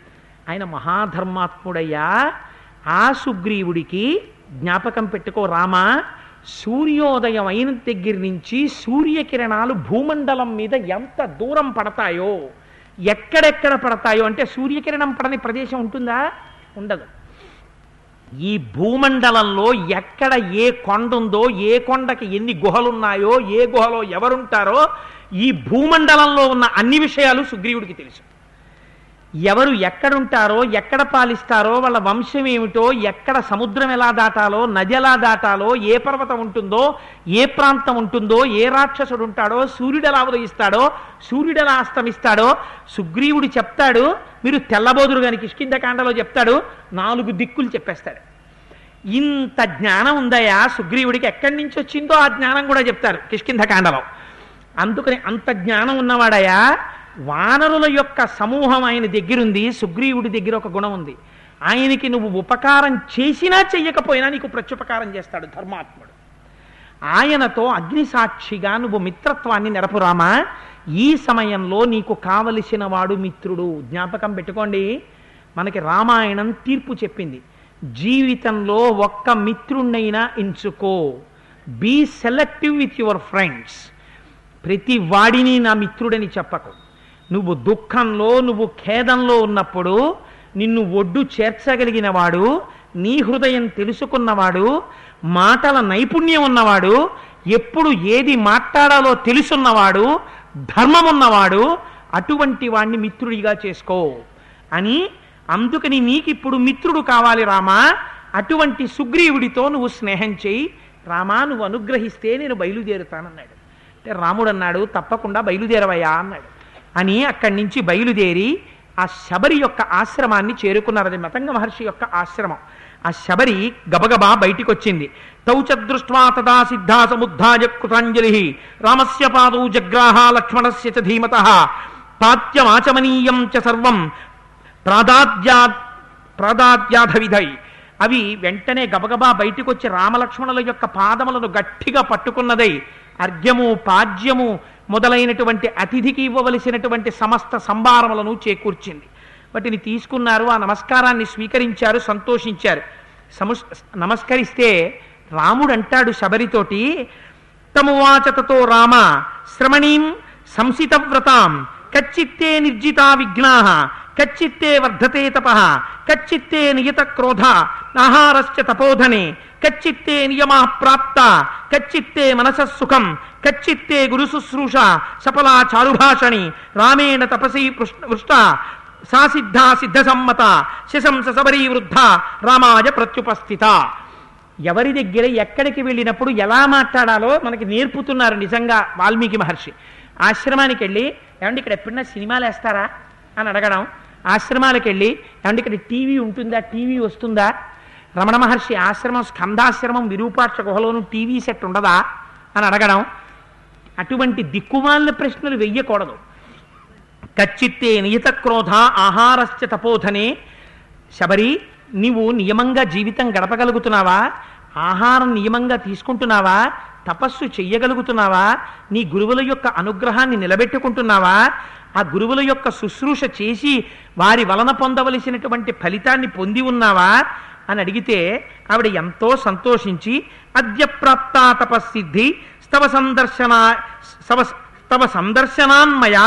ఆయన మహాధర్మాత్ముడయ్యా ఆ సుగ్రీవుడికి జ్ఞాపకం పెట్టుకో రామా సూర్యోదయం అయిన దగ్గర నుంచి సూర్యకిరణాలు భూమండలం మీద ఎంత దూరం పడతాయో ఎక్కడెక్కడ పడతాయో అంటే సూర్యకిరణం పడని ప్రదేశం ఉంటుందా? ఉండదు. ఈ భూమండలంలో ఎక్కడ ఏ కొండ ఉందో ఏ కొండకి ఎన్ని గుహలున్నాయో ఏ గుహలో ఎవరుంటారో ఈ భూమండలంలో ఉన్న అన్ని విషయాలు సుగ్రీవుడికి తెలుసు. ఎవరు ఎక్కడుంటారో ఎక్కడ పాలిస్తారో వాళ్ళ వంశం ఏమిటో ఎక్కడ సముద్రం ఎలా దాటాలో నది ఎలా దాటాలో ఏ పర్వతం ఉంటుందో ఏ ప్రాంతం ఉంటుందో ఏ రాక్షసుడు ఉంటాడో సూర్యుడు ఎలా ఉదయిస్తాడో సూర్యుడు ఎలా అస్తమిస్తాడో సుగ్రీవుడు చెప్తాడు మీరు తెల్లబోదురు గాని కిష్కిందకాండలో చెప్తాడు నాలుగు దిక్కులు చెప్పేస్తాడు. ఇంత జ్ఞానం ఉందయా సుగ్రీవుడికి ఎక్కడి నుంచి వచ్చిందో ఆ జ్ఞానం కూడా చెప్తారు కిష్కింధకాండలో. అందుకని అంత జ్ఞానం ఉన్నవాడయా వానరుల యొక్క సమూహం ఆయన దగ్గరుంది సుగ్రీవుడి దగ్గర ఒక గుణం ఉంది. ఆయనకి నువ్వు ఉపకారం చేసినా చెయ్యకపోయినా నీకు ప్రత్యుపకారం చేస్తాడు ధర్మాత్ముడు. ఆయనతో అగ్నిసాక్షిగా నువ్వు మిత్రత్వాన్ని నెరపురామా ఈ సమయంలో నీకు కావలసిన వాడు మిత్రుడు. జ్ఞాపకం పెట్టుకోండి మనకి రామాయణం తీర్పు చెప్పింది. జీవితంలో ఒక్క మిత్రుణ్ణైనా ఎంచుకో. Be selective with your friends ప్రతి వాడిని నా మిత్రుడని చెప్పకు. నువ్వు దుఃఖంలో నువ్వు ఖేదంలో ఉన్నప్పుడు నిన్ను ఒడ్డు చేర్చగలిగిన వాడు నీ హృదయం తెలుసుకున్నవాడు మాటల నైపుణ్యం ఉన్నవాడు ఎప్పుడు ఏది మాట్లాడాలో తెలుసున్నవాడు ధర్మం ఉన్నవాడు అటువంటి వాణ్ణి మిత్రుడిగా చేసుకో అని అందుకని నీకిప్పుడు మిత్రుడు కావాలి రామా. అటువంటి సుగ్రీవుడితో నువ్వు స్నేహం చేయి. రామా నువ్వు అనుగ్రహిస్తే నేను బయలుదేరుతానన్నాడు. అంటే రాముడు అన్నాడు తప్పకుండా బయలుదేరవయ్యా అన్నాడు. అని అక్కడి నుంచి బయలుదేరి ఆ శబరి యొక్క ఆశ్రమాన్ని చేరుకున్నారు. అది మతంగ మహర్షి యొక్క ఆశ్రమం. ఆ శబరి గబగబా బయటికి వచ్చింది తౌచదృష్ట్వా తదా సిద్ధా సముద్ధాయ కృతాంజలి. రామస్య పాదౌ జగ్రాహ లక్ష్మణస్య చ ధీమత. పాత్యమాచమనీయం చ సర్వం ప్రాదాద్యా ప్రాదాద్యాధవిధై. అవి వెంటనే గబగబా బయటికొచ్చి రామలక్ష్మణుల యొక్క పాదములను గట్టిగా పట్టుకున్నదై అర్ఘ్యము పాజ్యము మొదలైనటువంటి అతిథికి ఇవ్వవలసినటువంటి సమస్త సంభారములను చేకూర్చింది. వాటిని తీసుకున్నారు ఆ నమస్కారాన్ని స్వీకరించారు సంతోషించారు. సముస్ నమస్కరిస్తే రాముడు అంటాడు శబరితోటి తమువాచతతో రామ శ్రమణీం సంసితవ్రతాం కచ్చిత్తే నిర్జితా విఘ్నా కచ్చిత్తే వర్ధతే తప కచ్చిత్తే నియత క్రోధ ఆహారశ్చ తపోధనే కచ్చిత్తే నియమా ప్రాప్త కచ్చిత్తే మనసస్సుఖం కచ్చిత్తే గురుశుశ్రూష సఫలా చారుభాషణి రామేణ తపసి వృష్ట సా సిద్ధా సిద్ధ సమ్మత శశంస సబరీ వృద్ధ రామాయ ప్రత్యుపస్థిత. ఎవరి దగ్గర ఎక్కడికి వెళ్ళినప్పుడు ఎలా మాట్లాడాలో మనకి నేర్పుతున్నారు నిజంగా వాల్మీకి మహర్షి. ఆశ్రమానికి వెళ్ళి ఏమండి ఇక్కడ ఎప్పుడన్నా సినిమాలు వేస్తారా అని అడగడం. ఆశ్రమాలకు వెళ్ళి ఏమంటే ఇక్కడ టీవీ ఉంటుందా టీవీ వస్తుందా? రమణ మహర్షి ఆశ్రమం స్కంధాశ్రమం విరూపాక్ష గుహలోను టీవీ సెట్ ఉండదా? అని అడగడం అటువంటి దిక్కుమాలిన ప్రశ్నలు వెయ్యకూడదు. కచ్చిత్తే నియత క్రోధ ఆహారశ్చ తపోధనే. శబరి నీవు నియమంగా జీవితం గడపగలుగుతున్నావా? ఆహారం నియమంగా తీసుకుంటున్నావా? తపస్సు చెయ్యగలుగుతున్నావా? నీ గురువుల యొక్క అనుగ్రహాన్ని నిలబెట్టుకుంటున్నావా? ఆ గురువుల యొక్క శుశ్రూష చేసి వారి వలన పొందవలసినటువంటి ఫలితాన్ని పొంది ఉన్నావా అని అడిగితే ఆవిడ ఎంతో సంతోషించి అద్యప్రాప్తా తపస్సిద్ధి స్తవ సందర్శన సవ తవ సందర్శనాన్మయ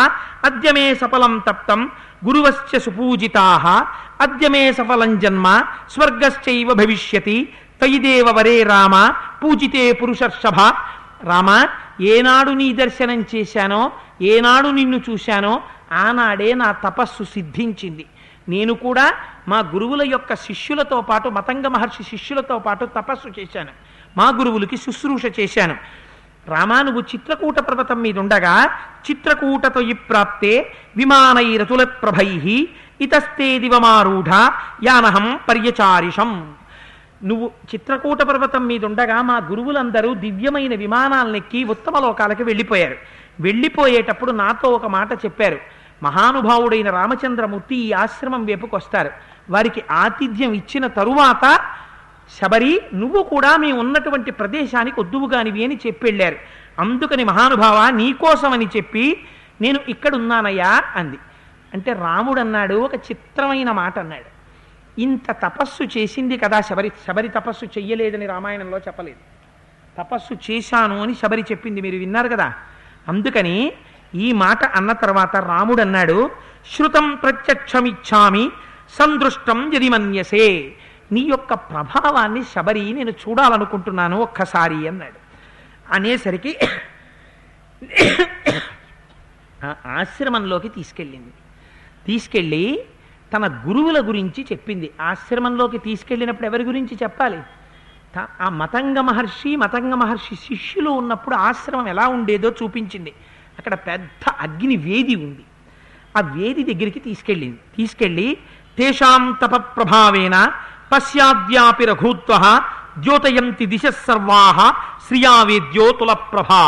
అద్య మే సఫలం తప్తం గురువశ్చ సుపూజితా అద్య మే సఫలం జన్మ స్వర్గశ్చైవ భవిష్యతి తయిదేవ వరే రామ పూజితే పురుషర్షభ రామ ఏనాడు నీ దర్శనం చేశానో ఏనాడు నిన్ను చూశానో ఆనాడే నా తపస్సు సిద్ధించింది. నేను కూడా మా గురువుల యొక్క శిష్యులతో పాటు మతంగ మహర్షి శిష్యులతో పాటు తపస్సు చేశాను. మా గురువులకి శుశ్రూష చేశాను. రామా నువ్వు చిత్రకూట పర్వతం మీద ఉండగా చిత్రకూటతో ప్రాప్తే విమానైరతుల ప్రభై ఇతస్తే దివమారూఢ యానహం పర్యచారిషం. నువ్వు చిత్రకూట పర్వతం మీద ఉండగా మా గురువులందరూ దివ్యమైన విమానాలనెక్కి ఉత్తమ లోకాలకి వెళ్ళిపోయారు. వెళ్ళిపోయేటప్పుడు నాతో ఒక మాట చెప్పారు. మహానుభావుడైన రామచంద్రమూర్తి ఈ ఆశ్రమం వైపుకొస్తారు వారికి ఆతిథ్యం ఇచ్చిన తరువాత శబరి నువ్వు కూడా మేము ఉన్నటువంటి ప్రదేశానికి వద్దువుగానివి అని చెప్పెళ్ళారు అందుకని మహానుభావ నీకోసమని చెప్పి నేను ఇక్కడున్నానయ్యా అంది. అంటే రాముడు అన్నాడు ఒక చిత్రమైన మాట అన్నాడు. ఇంత తపస్సు చేసింది కదా శబరి శబరి తపస్సు చెయ్యలేదని రామాయణంలో చెప్పలేదు. తపస్సు చేశాను అని శబరి చెప్పింది మీరు విన్నారు కదా. అందుకని ఈ మాట అన్న తర్వాత రాముడు అన్నాడు శృతం ప్రత్యక్షమిచ్చామి సందృష్టం యది మన్యసే నీ యొక్క ప్రభావాన్ని శబరి నేను చూడాలనుకుంటున్నాను ఒక్కసారి అన్నాడు. అనేసరికి ఆశ్రమంలోకి తీసుకెళ్ళింది. తీసుకెళ్ళి తన గురువుల గురించి చెప్పింది. ఆశ్రమంలోకి తీసుకెళ్ళినప్పుడు ఎవరి గురించి చెప్పాలి? ఆ మతంగ మహర్షి మతంగ మహర్షి శిష్యులు ఉన్నప్పుడు ఆశ్రమం ఎలా ఉండేదో చూపించింది. అక్కడ పెద్ద అగ్ని వేది ఉంది. ఆ వేది దగ్గరికి తీసుకెళ్ళింది. తీసుకెళ్ళి తేషాం తప ప్రభావేన పశ్చాద్యాపి రఘూత్వ ద్యోతయంతి దిశ సర్వాహ శ్రియావేద్యోతుల ప్రభా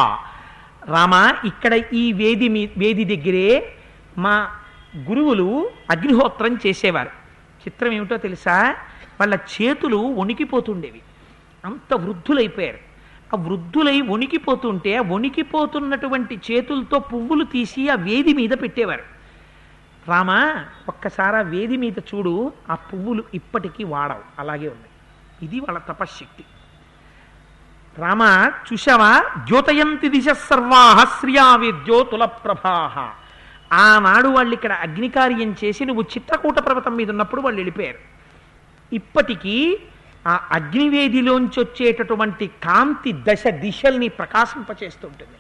రామ ఇక్కడ ఈ వేది మీ వేది దగ్గరే మా గురువులు అగ్నిహోత్రం చేసేవారు. చిత్రం ఏమిటో తెలుసా? వాళ్ళ చేతులు వణికిపోతుండేవి. అంత వృద్ధులైపోయారు. ఆ వృద్ధులై వణికిపోతుంటే ఆ వణికిపోతున్నటువంటి చేతులతో పువ్వులు తీసి ఆ వేది మీద పెట్టేవారు. రామా ఒక్కసారి ఆ వేది మీద చూడు ఆ పువ్వులు ఇప్పటికీ వాడవు. అలాగే ఉన్నాయి. ఇది వాళ్ళ తపశ్శక్తి. రామ చూశావా? ద్యోతయంతి దిశ సర్వాహ శ్రియావేద్యోతుల ప్రభాహ. ఆనాడు వాళ్ళు ఇక్కడ అగ్నికార్యం చేసి నువ్వు చిత్రకూట పర్వతం మీద ఉన్నప్పుడు వాళ్ళు వెళ్ళిపోయారు. ఇప్పటికీ ఆ అగ్నివేదిలోంచి వచ్చేటటువంటి కాంతి దశ దిశల్ని ప్రకాశింపచేస్తుంటుంది.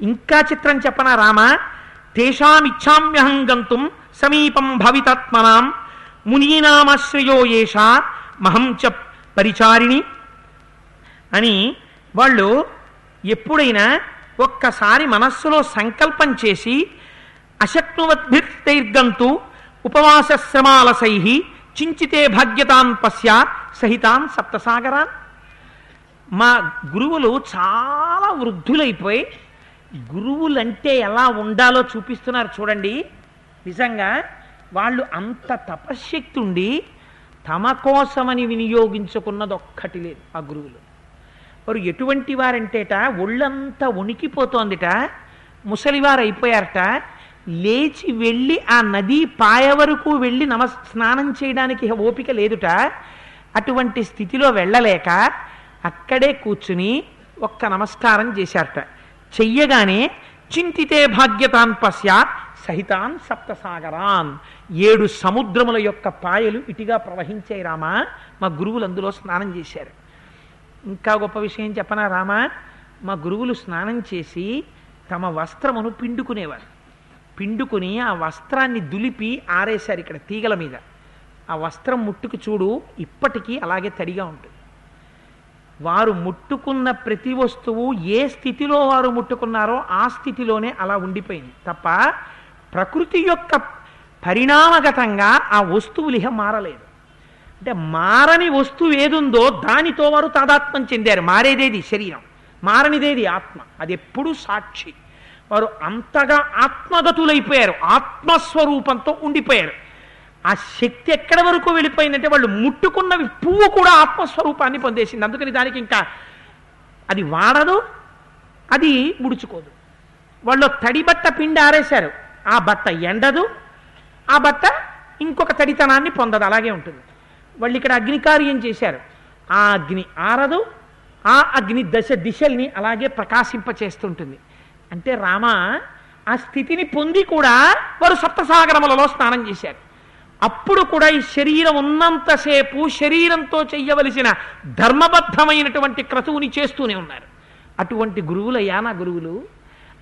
ఇంకా చిత్రం చెప్పనా రామ? తేషామిచ్చామ్యహం గంతుం సమీపం భవితాత్మనాం మునీనామాశ్రయో ఏష మహం చ పరిచారిణి అని వాళ్ళు ఎప్పుడైనా ఒక్కసారి మనస్సులో సంకల్పం చేసి అశక్నువద్భిర్తైర్గంతు ఉపవాసశ్రమాలసై చించితే భాగ్యతాన్ పశ్యాత్ సహితాన్ సప్తసాగరాన్. మా గురువులు చాలా వృద్ధులైపోయి గురువులంటే ఎలా ఉండాలో చూపిస్తున్నారు చూడండి. నిజంగా వాళ్ళు అంత తపశ్శక్తి ఉండి తమ కోసమని వినియోగించుకున్నది ఒక్కటి లేదు ఆ గురువులు. వారు ఎటువంటి వారంటేట ఒళ్ళంతా వణికిపోతోందిట ముసలివారు అయిపోయారట లేచి వెళ్ళి ఆ నదీ పాయ వరకు వెళ్ళి నమ స్నానం చేయడానికి ఓపిక లేదుట. అటువంటి స్థితిలో వెళ్ళలేక అక్కడే కూర్చుని ఒక్క నమస్కారం చేశారట. చెయ్యగానే చింతితే భాగ్యతాన్ పశ్చాత్ సహితాన్ సప్తసాగరాన్. ఏడు సముద్రముల యొక్క పాయలు ఇటుగా ప్రవహించాయి రామా. మా గురువులు అందులో స్నానం చేశారు. ఇంకా గొప్ప విషయం చెప్పనా రామా? మా గురువులు స్నానం చేసి తమ వస్త్రమును పిండుకునేవారు. పిండుకుని ఆ వస్త్రాన్ని దులిపి ఆరేశారు ఇక్కడ తీగల మీద. ఆ వస్త్రం ముట్టుకు చూడు ఇప్పటికీ అలాగే తడిగా ఉంటుంది. వారు ముట్టుకున్న ప్రతి వస్తువు ఏ స్థితిలో వారు ముట్టుకున్నారో ఆ స్థితిలోనే అలా ఉండిపోయింది. తప్ప ప్రకృతి యొక్క పరిణామగతంగా ఆ వస్తువులు ఇహ మారలేదు. అంటే మారని వస్తువు ఏదుందో దానితో వారు తాదాత్మ్యం చెందారు. మారేదేది శరీరం. మారనిదేది ఆత్మ. అది ఎప్పుడూ సాక్షి. వారు అంతగా ఆత్మగతులైపోయారు. ఆత్మస్వరూపంతో ఉండిపోయారు. ఆ శక్తి ఎక్కడి వరకు వెళ్ళిపోయిందంటే వాళ్ళు ముట్టుకున్నవి పువ్వు కూడా ఆత్మస్వరూపాన్ని పొందేసింది. అందుకని దానికి ఇంకా అది వాడదు అది ముడుచుకోదు. వాళ్ళు తడి బట్ట పిండి ఆరేశారు. ఆ బట్ట ఎండదు ఆ బట్ట ఇంకొక తడితనాన్ని పొందదు. అలాగే ఉంటుంది. వాళ్ళు ఇక్కడ అగ్నికార్యం చేశారు. ఆ అగ్ని ఆరదు ఆ అగ్ని దశ దిశల్ని అలాగే ప్రకాశింపచేస్తుంటుంది. అంటే రామ ఆ స్థితిని పొంది కూడా వారు సప్తసాగరములలో స్నానం చేశారు. అప్పుడు కూడా ఈ శరీరం ఉన్నంతసేపు శరీరంతో చెయ్యవలసిన ధర్మబద్ధమైనటువంటి క్రతువుని చేస్తూనే ఉన్నారు. అటువంటి గురువులయ్యా నా గురువులు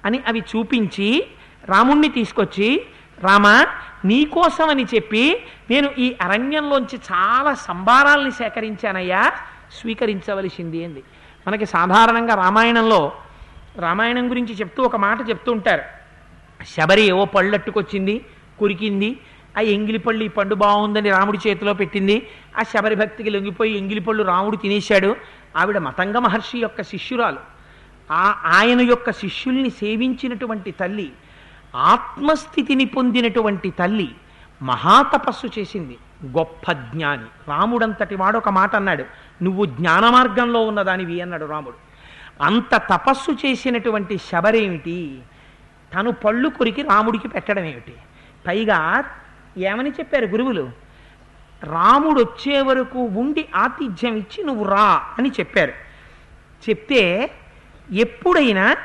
అని అవి చూపించి రాముణ్ణి తీసుకొచ్చి రామ నీకోసమని చెప్పి నేను ఈ అరణ్యంలోంచి చాలా సంభారాల్ని సేకరించానయ్యా స్వీకరించవలసింది అంది. మనకి సాధారణంగా రామాయణంలో రామాయణం గురించి చెప్తూ ఒక మాట చెప్తూ ఉంటారు. శబరి ఏవో పళ్ళట్టుకొచ్చింది కురికింది ఆ ఎంగిలిపళ్ళు ఈ పండు బాగుందని రాముడి చేతిలో పెట్టింది. ఆ శబరి భక్తికి లొంగిపోయి ఎంగిలిపళ్ళు రాముడు తినేశాడు. ఆవిడ మతంగ మహర్షి యొక్క శిష్యురాలు. ఆ ఆయన యొక్క శిష్యుల్ని సేవించినటువంటి తల్లి ఆత్మస్థితిని పొందినటువంటి తల్లి మహాతపస్సు చేసింది. గొప్ప జ్ఞాని. రాముడంతటి వాడు ఒక మాట అన్నాడు. నువ్వు జ్ఞాన మార్గంలో ఉన్నదానివి అన్నాడు రాముడు. అంత తపస్సు చేసినటువంటి శబరేమిటి? తను పళ్ళు కొరికి రాముడికి పెట్టడం ఏమిటి పైగా ఏమని చెప్పారు గురువులు? రాముడు వచ్చే వరకు ఉండి ఆతిథ్యం ఇచ్చి నువ్వు రా అని చెప్పారు. చెప్తే ఎప్పుడైనా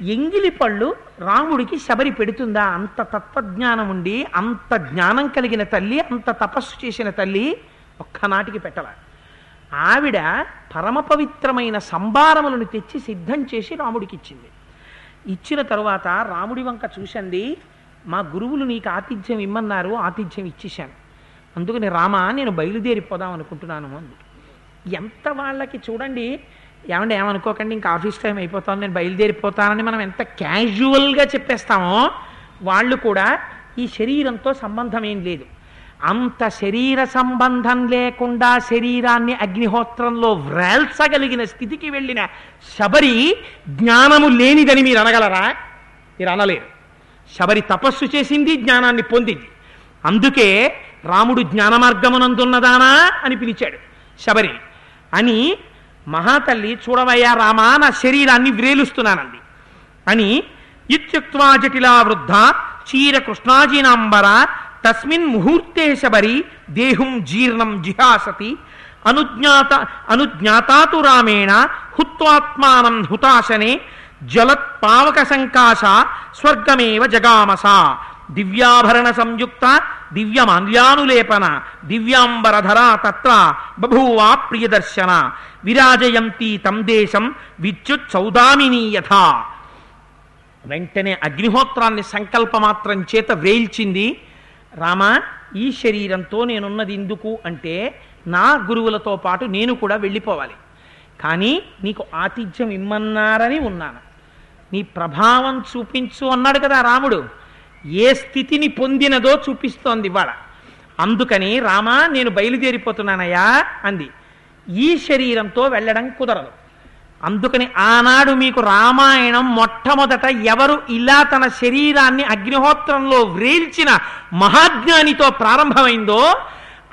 ఎంగిలి పళ్ళు రాముడికి శబరి పెడుతుందా? అంత తత్వజ్ఞానం ఉండి అంత జ్ఞానం కలిగిన తల్లి అంత తపస్సు చేసిన తల్లి ఒక్కనాటికి పెట్టల. ఆవిడ పరమ పవిత్రమైన సంభారములను తెచ్చి సిద్ధం చేసి రాముడికి ఇచ్చింది ఇచ్చిన తరువాత రాముడి వంక చూసండి మా గురువులు నీకు ఆతిథ్యం ఇమ్మన్నారు ఆతిథ్యం ఇచ్చేశాను. అందుకని రామా నేను బయలుదేరిపోదాం అనుకుంటున్నాను అంది. ఎంత వాళ్ళకి చూడండి ఏమంటే ఏమనుకోకండి ఇంకా ఆఫీస్ టైం అయిపోతాను నేను బయలుదేరిపోతానని మనం ఎంత క్యాజువల్గా చెప్పేస్తామో వాళ్ళు కూడా ఈ శరీరంతో సంబంధం ఏం లేదు. అంత శరీర సంబంధం లేకుండా శరీరాన్ని అగ్నిహోత్రంలో వ్రేల్చగలిగిన స్థితికి వెళ్ళిన శబరి జ్ఞానము లేనిదని మీరు అనగలరా? మీరు అనలేరు. శబరి తపస్సు చేసింది జ్ఞానాన్ని పొందింది. అందుకే రాముడు జ్ఞాన మార్గమునందున్నదానా అని పిలిచాడు శబరి. అని మహాతల్లి చూడవయ్యా రామా నా శరీరాన్ని వ్రేలుస్తున్నానంది. అని ఇత్యుక్వా జటిలా వృద్ధ చీర కృష్ణాజీనాంబర తస్మిన్ ముహూర్తే శబరి దేహం జీర్ణం జిహాసతి. అనుజ్ఞాత అనుజ్ఞాతాతు రామేణ హుత్వాత్మానం హుతాశనే జలత్పావక సంకాశ స్వర్గమేవ జగామస. దివ్యాభరణ సంయుక్త దివ్యమాల్యానులేపన దివ్యాంబరధరా తత్ర బభూవా ప్రియదర్శన. విరాజయంతి తం దేశం విద్యుత్ సౌదామినీ యథా. వెంటనే అగ్నిహోత్రాన్ని సంకల్పమాత్రం చేత వేల్చింది రామ ఈ శరీరంతో నేనున్నది ఎందుకు అంటే నా గురువులతో పాటు నేను కూడా వెళ్ళిపోవాలి. కానీ నీకు ఆతిథ్యం ఇమ్మన్నారని ఉన్నాను. నీ ప్రభావం చూపించు అన్నాడు కదా రాముడు. ఏ స్థితిని పొందినదో చూపిస్తోంది ఇవాళ. అందుకని రామా నేను బయలుదేరిపోతున్నానయ్యా అంది. ఈ శరీరంతో వెళ్ళడం కుదరదు. అందుకని ఆనాడు మీకు రామాయణం మొట్టమొదట ఎవరు ఇలా తన శరీరాన్ని అగ్నిహోత్రంలో వ్రేల్చిన మహాజ్ఞానితో ప్రారంభమైందో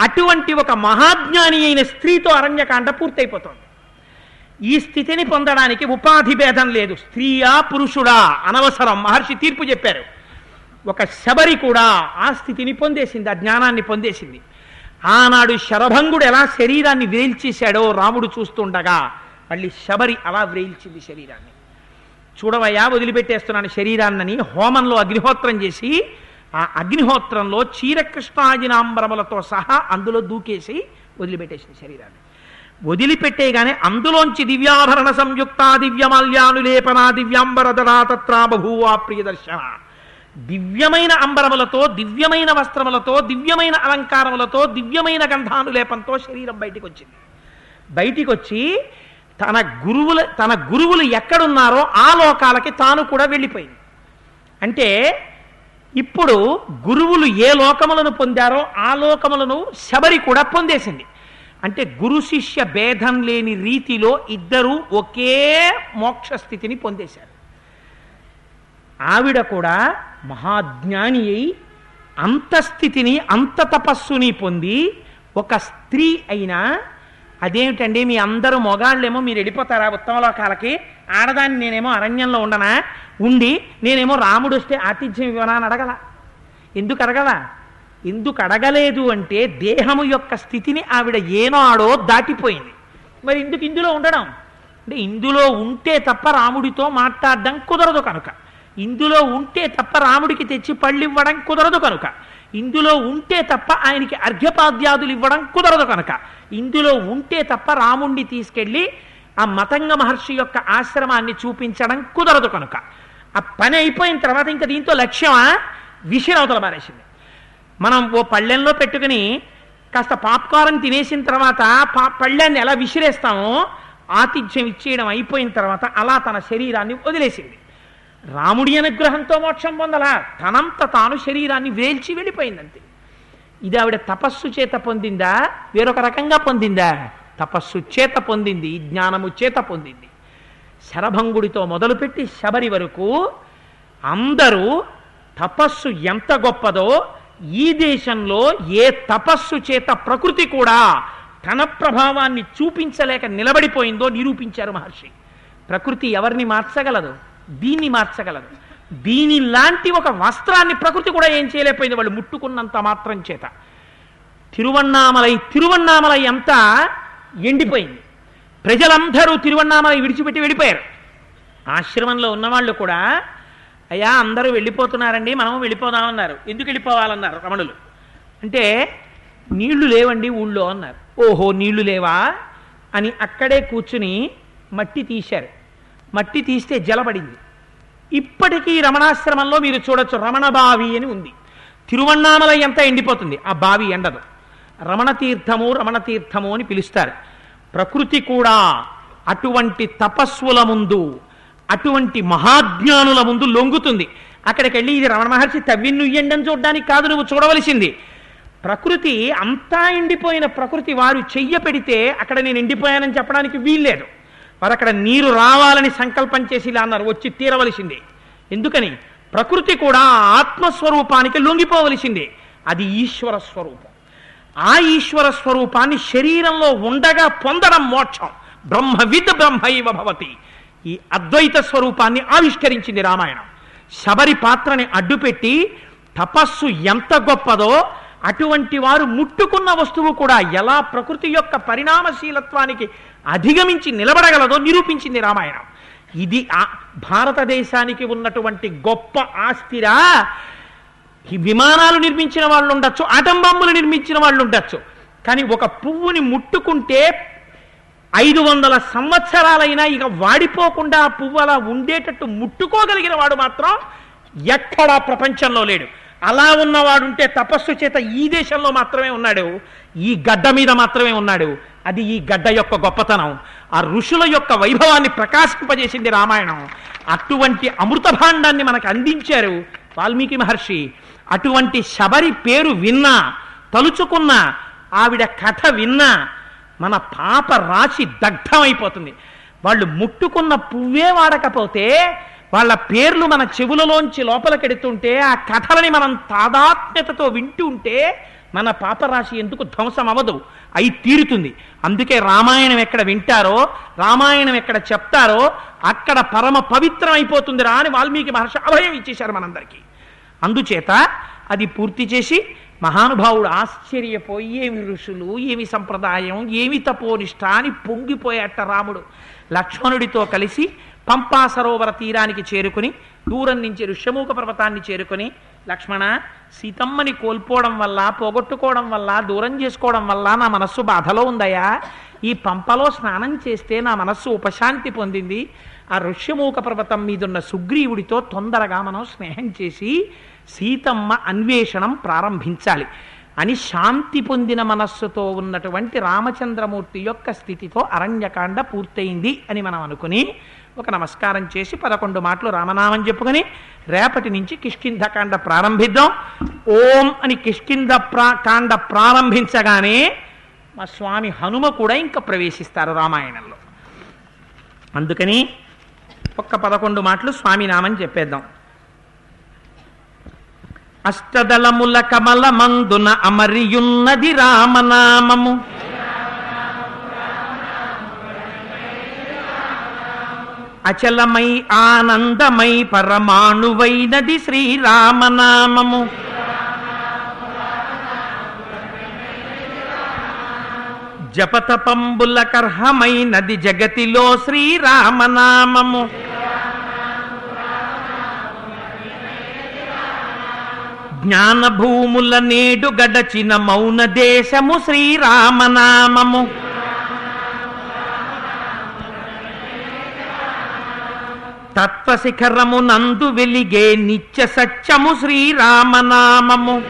అటువంటి ఒక మహాజ్ఞాని అయిన స్త్రీతో అరణ్యకాండ పూర్తయిపోతుంది. ఈ స్థితిని పొందడానికి ఉపాధి భేదం లేదు. స్త్రీయా పురుషుడా అనవసరం. మహర్షి తీర్పు చెప్పారు. ఒక శబరి కూడా ఆ స్థితిని పొందేసింది ఆ జ్ఞానాన్ని పొందేసింది. ఆనాడు శరభంగుడు ఎలా శరీరాన్ని వేల్చేశాడో రాముడు చూస్తుండగా మళ్ళీ శబరి అలా వ్రేల్చింది శరీరాన్ని. చూడవయ్యా వదిలిపెట్టేస్తున్నాను శరీరాన్నని హోమంలో అగ్నిహోత్రం చేసి ఆ అగ్నిహోత్రంలో చీరకృష్ణాజినాంబరములతో సహా అందులో దూకేసి వదిలిపెట్టేసింది శరీరాన్ని. వదిలిపెట్టేగానే అందులోంచి దివ్యాభరణ సంయుక్త దివ్యమాల్యానులేపన దివ్యాంబరధరా తత్రా బభూవా ప్రియదర్శన. దివ్యమైన అంబరములతో దివ్యమైన వస్త్రములతో దివ్యమైన అలంకారములతో దివ్యమైన గంధానులేపంతో శరీరం బయటికి వచ్చింది బయటికి వచ్చి తన గురువుల తన గురువులు ఎక్కడున్నారో ఆ లోకాలకి తాను కూడా వెళ్ళిపోయింది. అంటే ఇప్పుడు గురువులు ఏ లోకములను పొందారో ఆ లోకములను శబరి కూడా పొందేసింది. అంటే గురు శిష్య భేదం లేని రీతిలో ఇద్దరూ ఒకే మోక్ష స్థితిని పొందేశారు. ఆవిడ కూడా మహాజ్ఞాని అయి అంత స్థితిని అంత తపస్సుని పొంది ఒక స్త్రీ అయినా అదేమిటండి మీ అందరూ మొగాళ్ళేమో మీరు వెళ్ళిపోతారా ఉత్తమ లోకాలకి? ఆడదాన్ని నేనేమో అరణ్యంలో ఉండనా? ఉండి నేనేమో రాముడు వస్తే ఆతిథ్యం ఇవ్వనా అని అడగల. ఎందుకు అడగల? ఎందుకు అడగలేదు అంటే దేహము యొక్క స్థితిని ఆవిడ ఏనాడో దాటిపోయింది. మరి ఎందుకు ఇందులో ఉండడం? అంటే ఇందులో ఉంటే తప్ప రాముడితో మాట్లాడడం కుదరదు కనుక. ఇందులో ఉంటే తప్ప రాముడికి తెచ్చి పళ్ళు ఇవ్వడం కుదరదు కనుక. ఇందులో ఉంటే తప్ప ఆయనకి అర్ఘ్యపాద్యాదులు ఇవ్వడం కుదరదు కనుక. ఇందులో ఉంటే తప్ప రాముణ్ణి తీసుకెళ్ళి ఆ మతంగ మహర్షి యొక్క ఆశ్రమాన్ని చూపించడం కుదరదు కనుక. ఆ పని అయిపోయిన తర్వాత ఇంకా దీంతో లక్ష్యమా? విషయనవతల మారేసింది మనం ఓ పళ్ళెంలో పెట్టుకుని కాస్త పాప్కారం తినేసిన తర్వాత పా పళ్ళాన్ని ఎలా విసిరేస్తామో ఆతిథ్యం ఇచ్చేయడం అయిపోయిన తర్వాత అలా తన శరీరాన్ని వదిలేసింది. రాముడి అనుగ్రహంతో మోక్షం పొందలా? తనంత తాను శరీరాన్ని వేల్చి వెళ్ళిపోయిందంతే. ఇది ఆవిడ తపస్సు చేత పొందిందా? వేరొక రకంగా పొందిందా? తపస్సు చేత పొందింది జ్ఞానము చేత పొందింది. శరభంగుడితో మొదలుపెట్టి శబరి వరకు అందరూ తపస్సు ఎంత గొప్పదో ఈ దేశంలో ఏ తపస్సు చేత ప్రకృతి కూడా తన ప్రభావాన్ని చూపించలేక నిలబడిపోయిందో నిరూపించారు మహర్షి. ప్రకృతి ఎవరిని మార్చగలదు? దీన్ని మార్చగలదు. దీని లాంటి ఒక వస్త్రాన్ని ప్రకృతి కూడా ఏం చేయలేకపోయింది. వాళ్ళు ముట్టుకున్నంత మాత్రం చేత. తిరువన్నామలై తిరువన్నామలై అంతా ఎండిపోయింది. ప్రజలందరూ తిరువన్నామలై విడిచిపెట్టి వెళ్ళిపోయారు. ఆశ్రమంలో ఉన్నవాళ్ళు కూడా అయ్యా అందరూ వెళ్ళిపోతున్నారండి మనం వెళ్ళిపోదామన్నారు. ఎందుకు వెళ్ళిపోవాలన్నారు రమణులు? అంటే నీళ్ళు లేవండి ఊళ్ళో అన్నారు. ఓహో నీళ్ళు లేవా? అని అక్కడే కూర్చుని మట్టి తీశారు. మట్టి తీస్తే జలపడింది. ఇప్పటికీ రమణాశ్రమంలో మీరు చూడొచ్చు రమణ బావి అని ఉంది. తిరువണ്ണామలై ఎంత ఎండిపోతుంది. ఆ బావి ఎండదు. రమణ తీర్థము రమణ తీర్థము అని పిలుస్తారు. ప్రకృతి కూడా అటువంటి తపస్సుల ముందు అటువంటి మహాజ్ఞానుల ముందు లొంగుతుంది. అక్కడికి వెళ్ళి ఇది రమణ మహర్షి తవ్విన్నుయ్యండి అని చూడడానికి కాదు నువ్వు చూడవలసింది. ప్రకృతి అంతా ఎండిపోయిన ప్రకృతి వారు చెయ్య పెడితే అక్కడ నేను ఎండిపోయానని చెప్పడానికి వీల్లేదు. వారు అక్కడ నీరు రావాలని సంకల్పం చేసి ఇలా అన్నారు. వచ్చి తీరవలసిందే. ఎందుకని? ప్రకృతి కూడా ఆత్మస్వరూపానికి లొంగిపోవలసిందే. అది ఈశ్వర స్వరూపం. ఆ ఈశ్వర స్వరూపాన్ని శరీరంలో ఉండగా పొందడం మోక్షం. బ్రహ్మవిద్ బ్రహ్మైవ భవతి. ఈ అద్వైత స్వరూపాన్ని ఆవిష్కరించింది రామాయణం. శబరి పాత్రని అడ్డుపెట్టి తపస్సు ఎంత గొప్పదో అటువంటి వారు ముట్టుకున్న వస్తువు కూడా ఎలా ప్రకృతి యొక్క పరిణామశీలత్వానికి అధిగమించి నిలబడగలదో నిరూపించింది రామాయణం. ఇది ఆ భారతదేశానికి ఉన్నటువంటి గొప్ప ఆస్తిరా. ఈ విమానాలు నిర్మించిన వాళ్ళు ఉండొచ్చు ఆటం బాంబులు నిర్మించిన వాళ్ళు ఉండొచ్చు. కానీ ఒక పువ్వుని ముట్టుకుంటే ఐదు వందల సంవత్సరాలైనా ఇక వాడిపోకుండా ఆ పువ్వు అలా ఉండేటట్టు ముట్టుకోగలిగిన వాడు మాత్రం ఎక్కడా ప్రపంచంలో లేడు. అలా ఉన్నవాడుంటే తపస్సు చేత ఈ దేశంలో మాత్రమే ఉన్నాడు. ఈ గడ్డ మీద మాత్రమే ఉన్నాడు. అది ఈ గడ్డ యొక్క గొప్పతనం. ఆ ఋషుల యొక్క వైభవాన్ని ప్రకాశింపజేసింది రామాయణం. అటువంటి అమృత భాండాన్ని మనకు అందించారు వాల్మీకి మహర్షి. అటువంటి శబరి పేరు విన్నా తలుచుకున్న ఆవిడ కథ విన్నా మన పాప రాశి దగ్ధమైపోతుంది. వాళ్ళు ముట్టుకున్న పువ్వే వాడకపోతే వాళ్ళ పేర్లు మన చెవులలోంచి లోపలికెడుతుంటే ఆ కథలని మనం తాదాత్మ్యతతో వింటూ ఉంటే మన పాపరాశి ఎందుకు ధ్వంసం అవ్వదు అయి తీరుతుంది. అందుకే రామాయణం ఎక్కడ వింటారో రామాయణం ఎక్కడ చెప్తారో అక్కడ పరమ పవిత్రం అయిపోతుందిరా అని వాల్మీకి మహర్షి అభయం ఇచ్చేశారు మనందరికీ. అందుచేత అది పూర్తి చేసి మహానుభావుడు ఆశ్చర్యపోయి ఏమి ఋషులు ఏమి సంప్రదాయం ఏమి తపోనిష్ట అని పొంగిపోయాట రాముడు. లక్ష్మణుడితో కలిసి పంపా సరోవర తీరానికి చేరుకుని దూరం నుంచి ఋష్యమూక పర్వతాన్ని చేరుకుని లక్ష్మణ సీతమ్మని కోల్పోవడం వల్ల పోగొట్టుకోవడం వల్ల దూరం చేసుకోవడం వల్ల నా మనస్సు బాధలో ఉందయా ఈ పంపలో స్నానం చేస్తే నా మనస్సు ఉపశాంతి పొందింది. ఆ ఋష్యమూక పర్వతం మీదున్న సుగ్రీవుడితో తొందరగా మనం స్నేహం చేసి సీతమ్మ అన్వేషణం ప్రారంభించాలి. అని శాంతి పొందిన మనస్సుతో ఉన్నటువంటి రామచంద్రమూర్తి యొక్క స్థితితో అరణ్యకాండ పూర్తయింది అని మనం అనుకుని ఒక నమస్కారం చేసి పదకొండు మాటలు రామనామం చెప్పుకొని రేపటి నుంచి కిష్కింధకాండ ప్రారంభిద్దాం. ఓం అని కిష్కింధ ప్రా కాండ ప్రారంభించగానే మా స్వామి హనుమ కూడా ఇంకా ప్రవేశిస్తారు రామాయణంలో. అందుకని ఒక్క పదకొండు మాటలు స్వామి నామని చెప్పేద్దాం. అష్టదళముల కమల మందున అమరియున్నది రామనామము. అచలమై ఆనందమై పరమాణువైనది శ్రీరామనామము. జపతపంబుల కర్హమైనది జగతిలో శ్రీరామనామము. జ్ఞానభూముల నేడు గడచిన మౌన దేశము శ్రీరామనామము. తత్వశిఖరము నందు వెలిగే నిత్య సత్యము శ్రీరామనామము.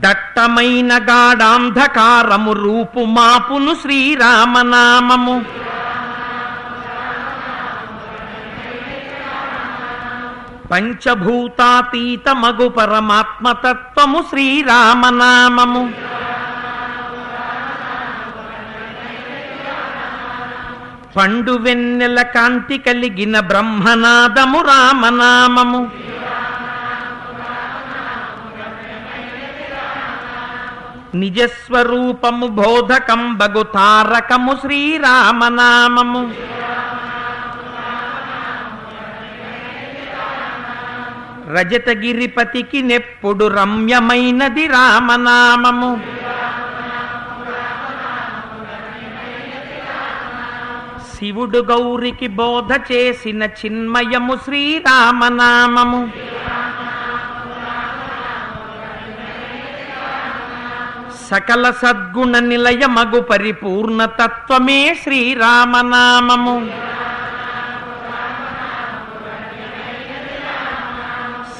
దట్టమైన గాఢాంధకారము రూపు మాపును శ్రీరామనామము. పంచభూతాతీత మగు పరమాత్మతత్వము శ్రీరామనామము. పండు వెన్నెల కాంతి కలిగిన బ్రహ్మనాదము రామనామము. నిజస్వరూపము బోధకం బగు తారకము శ్రీరామనామము. రజతగిరిపతికి నెప్పుడు రమ్యమైనది రామనామము. శివుడు గౌరికి బోధ చేసిన చిన్మయము శ్రీరామనామము. సకల సద్గుణ నిలయమగు పరిపూర్ణ తత్వమే శ్రీరామనామము.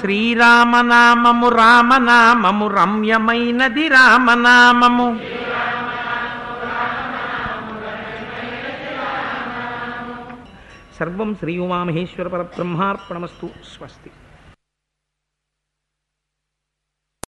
శ్రీరామనామము రామనామము రమ్యమైనది రామనామము. సర్వం శ్రీ ఉమామహేశ్వర పరబ్రహ్మార్పణమస్తు స్వస్తి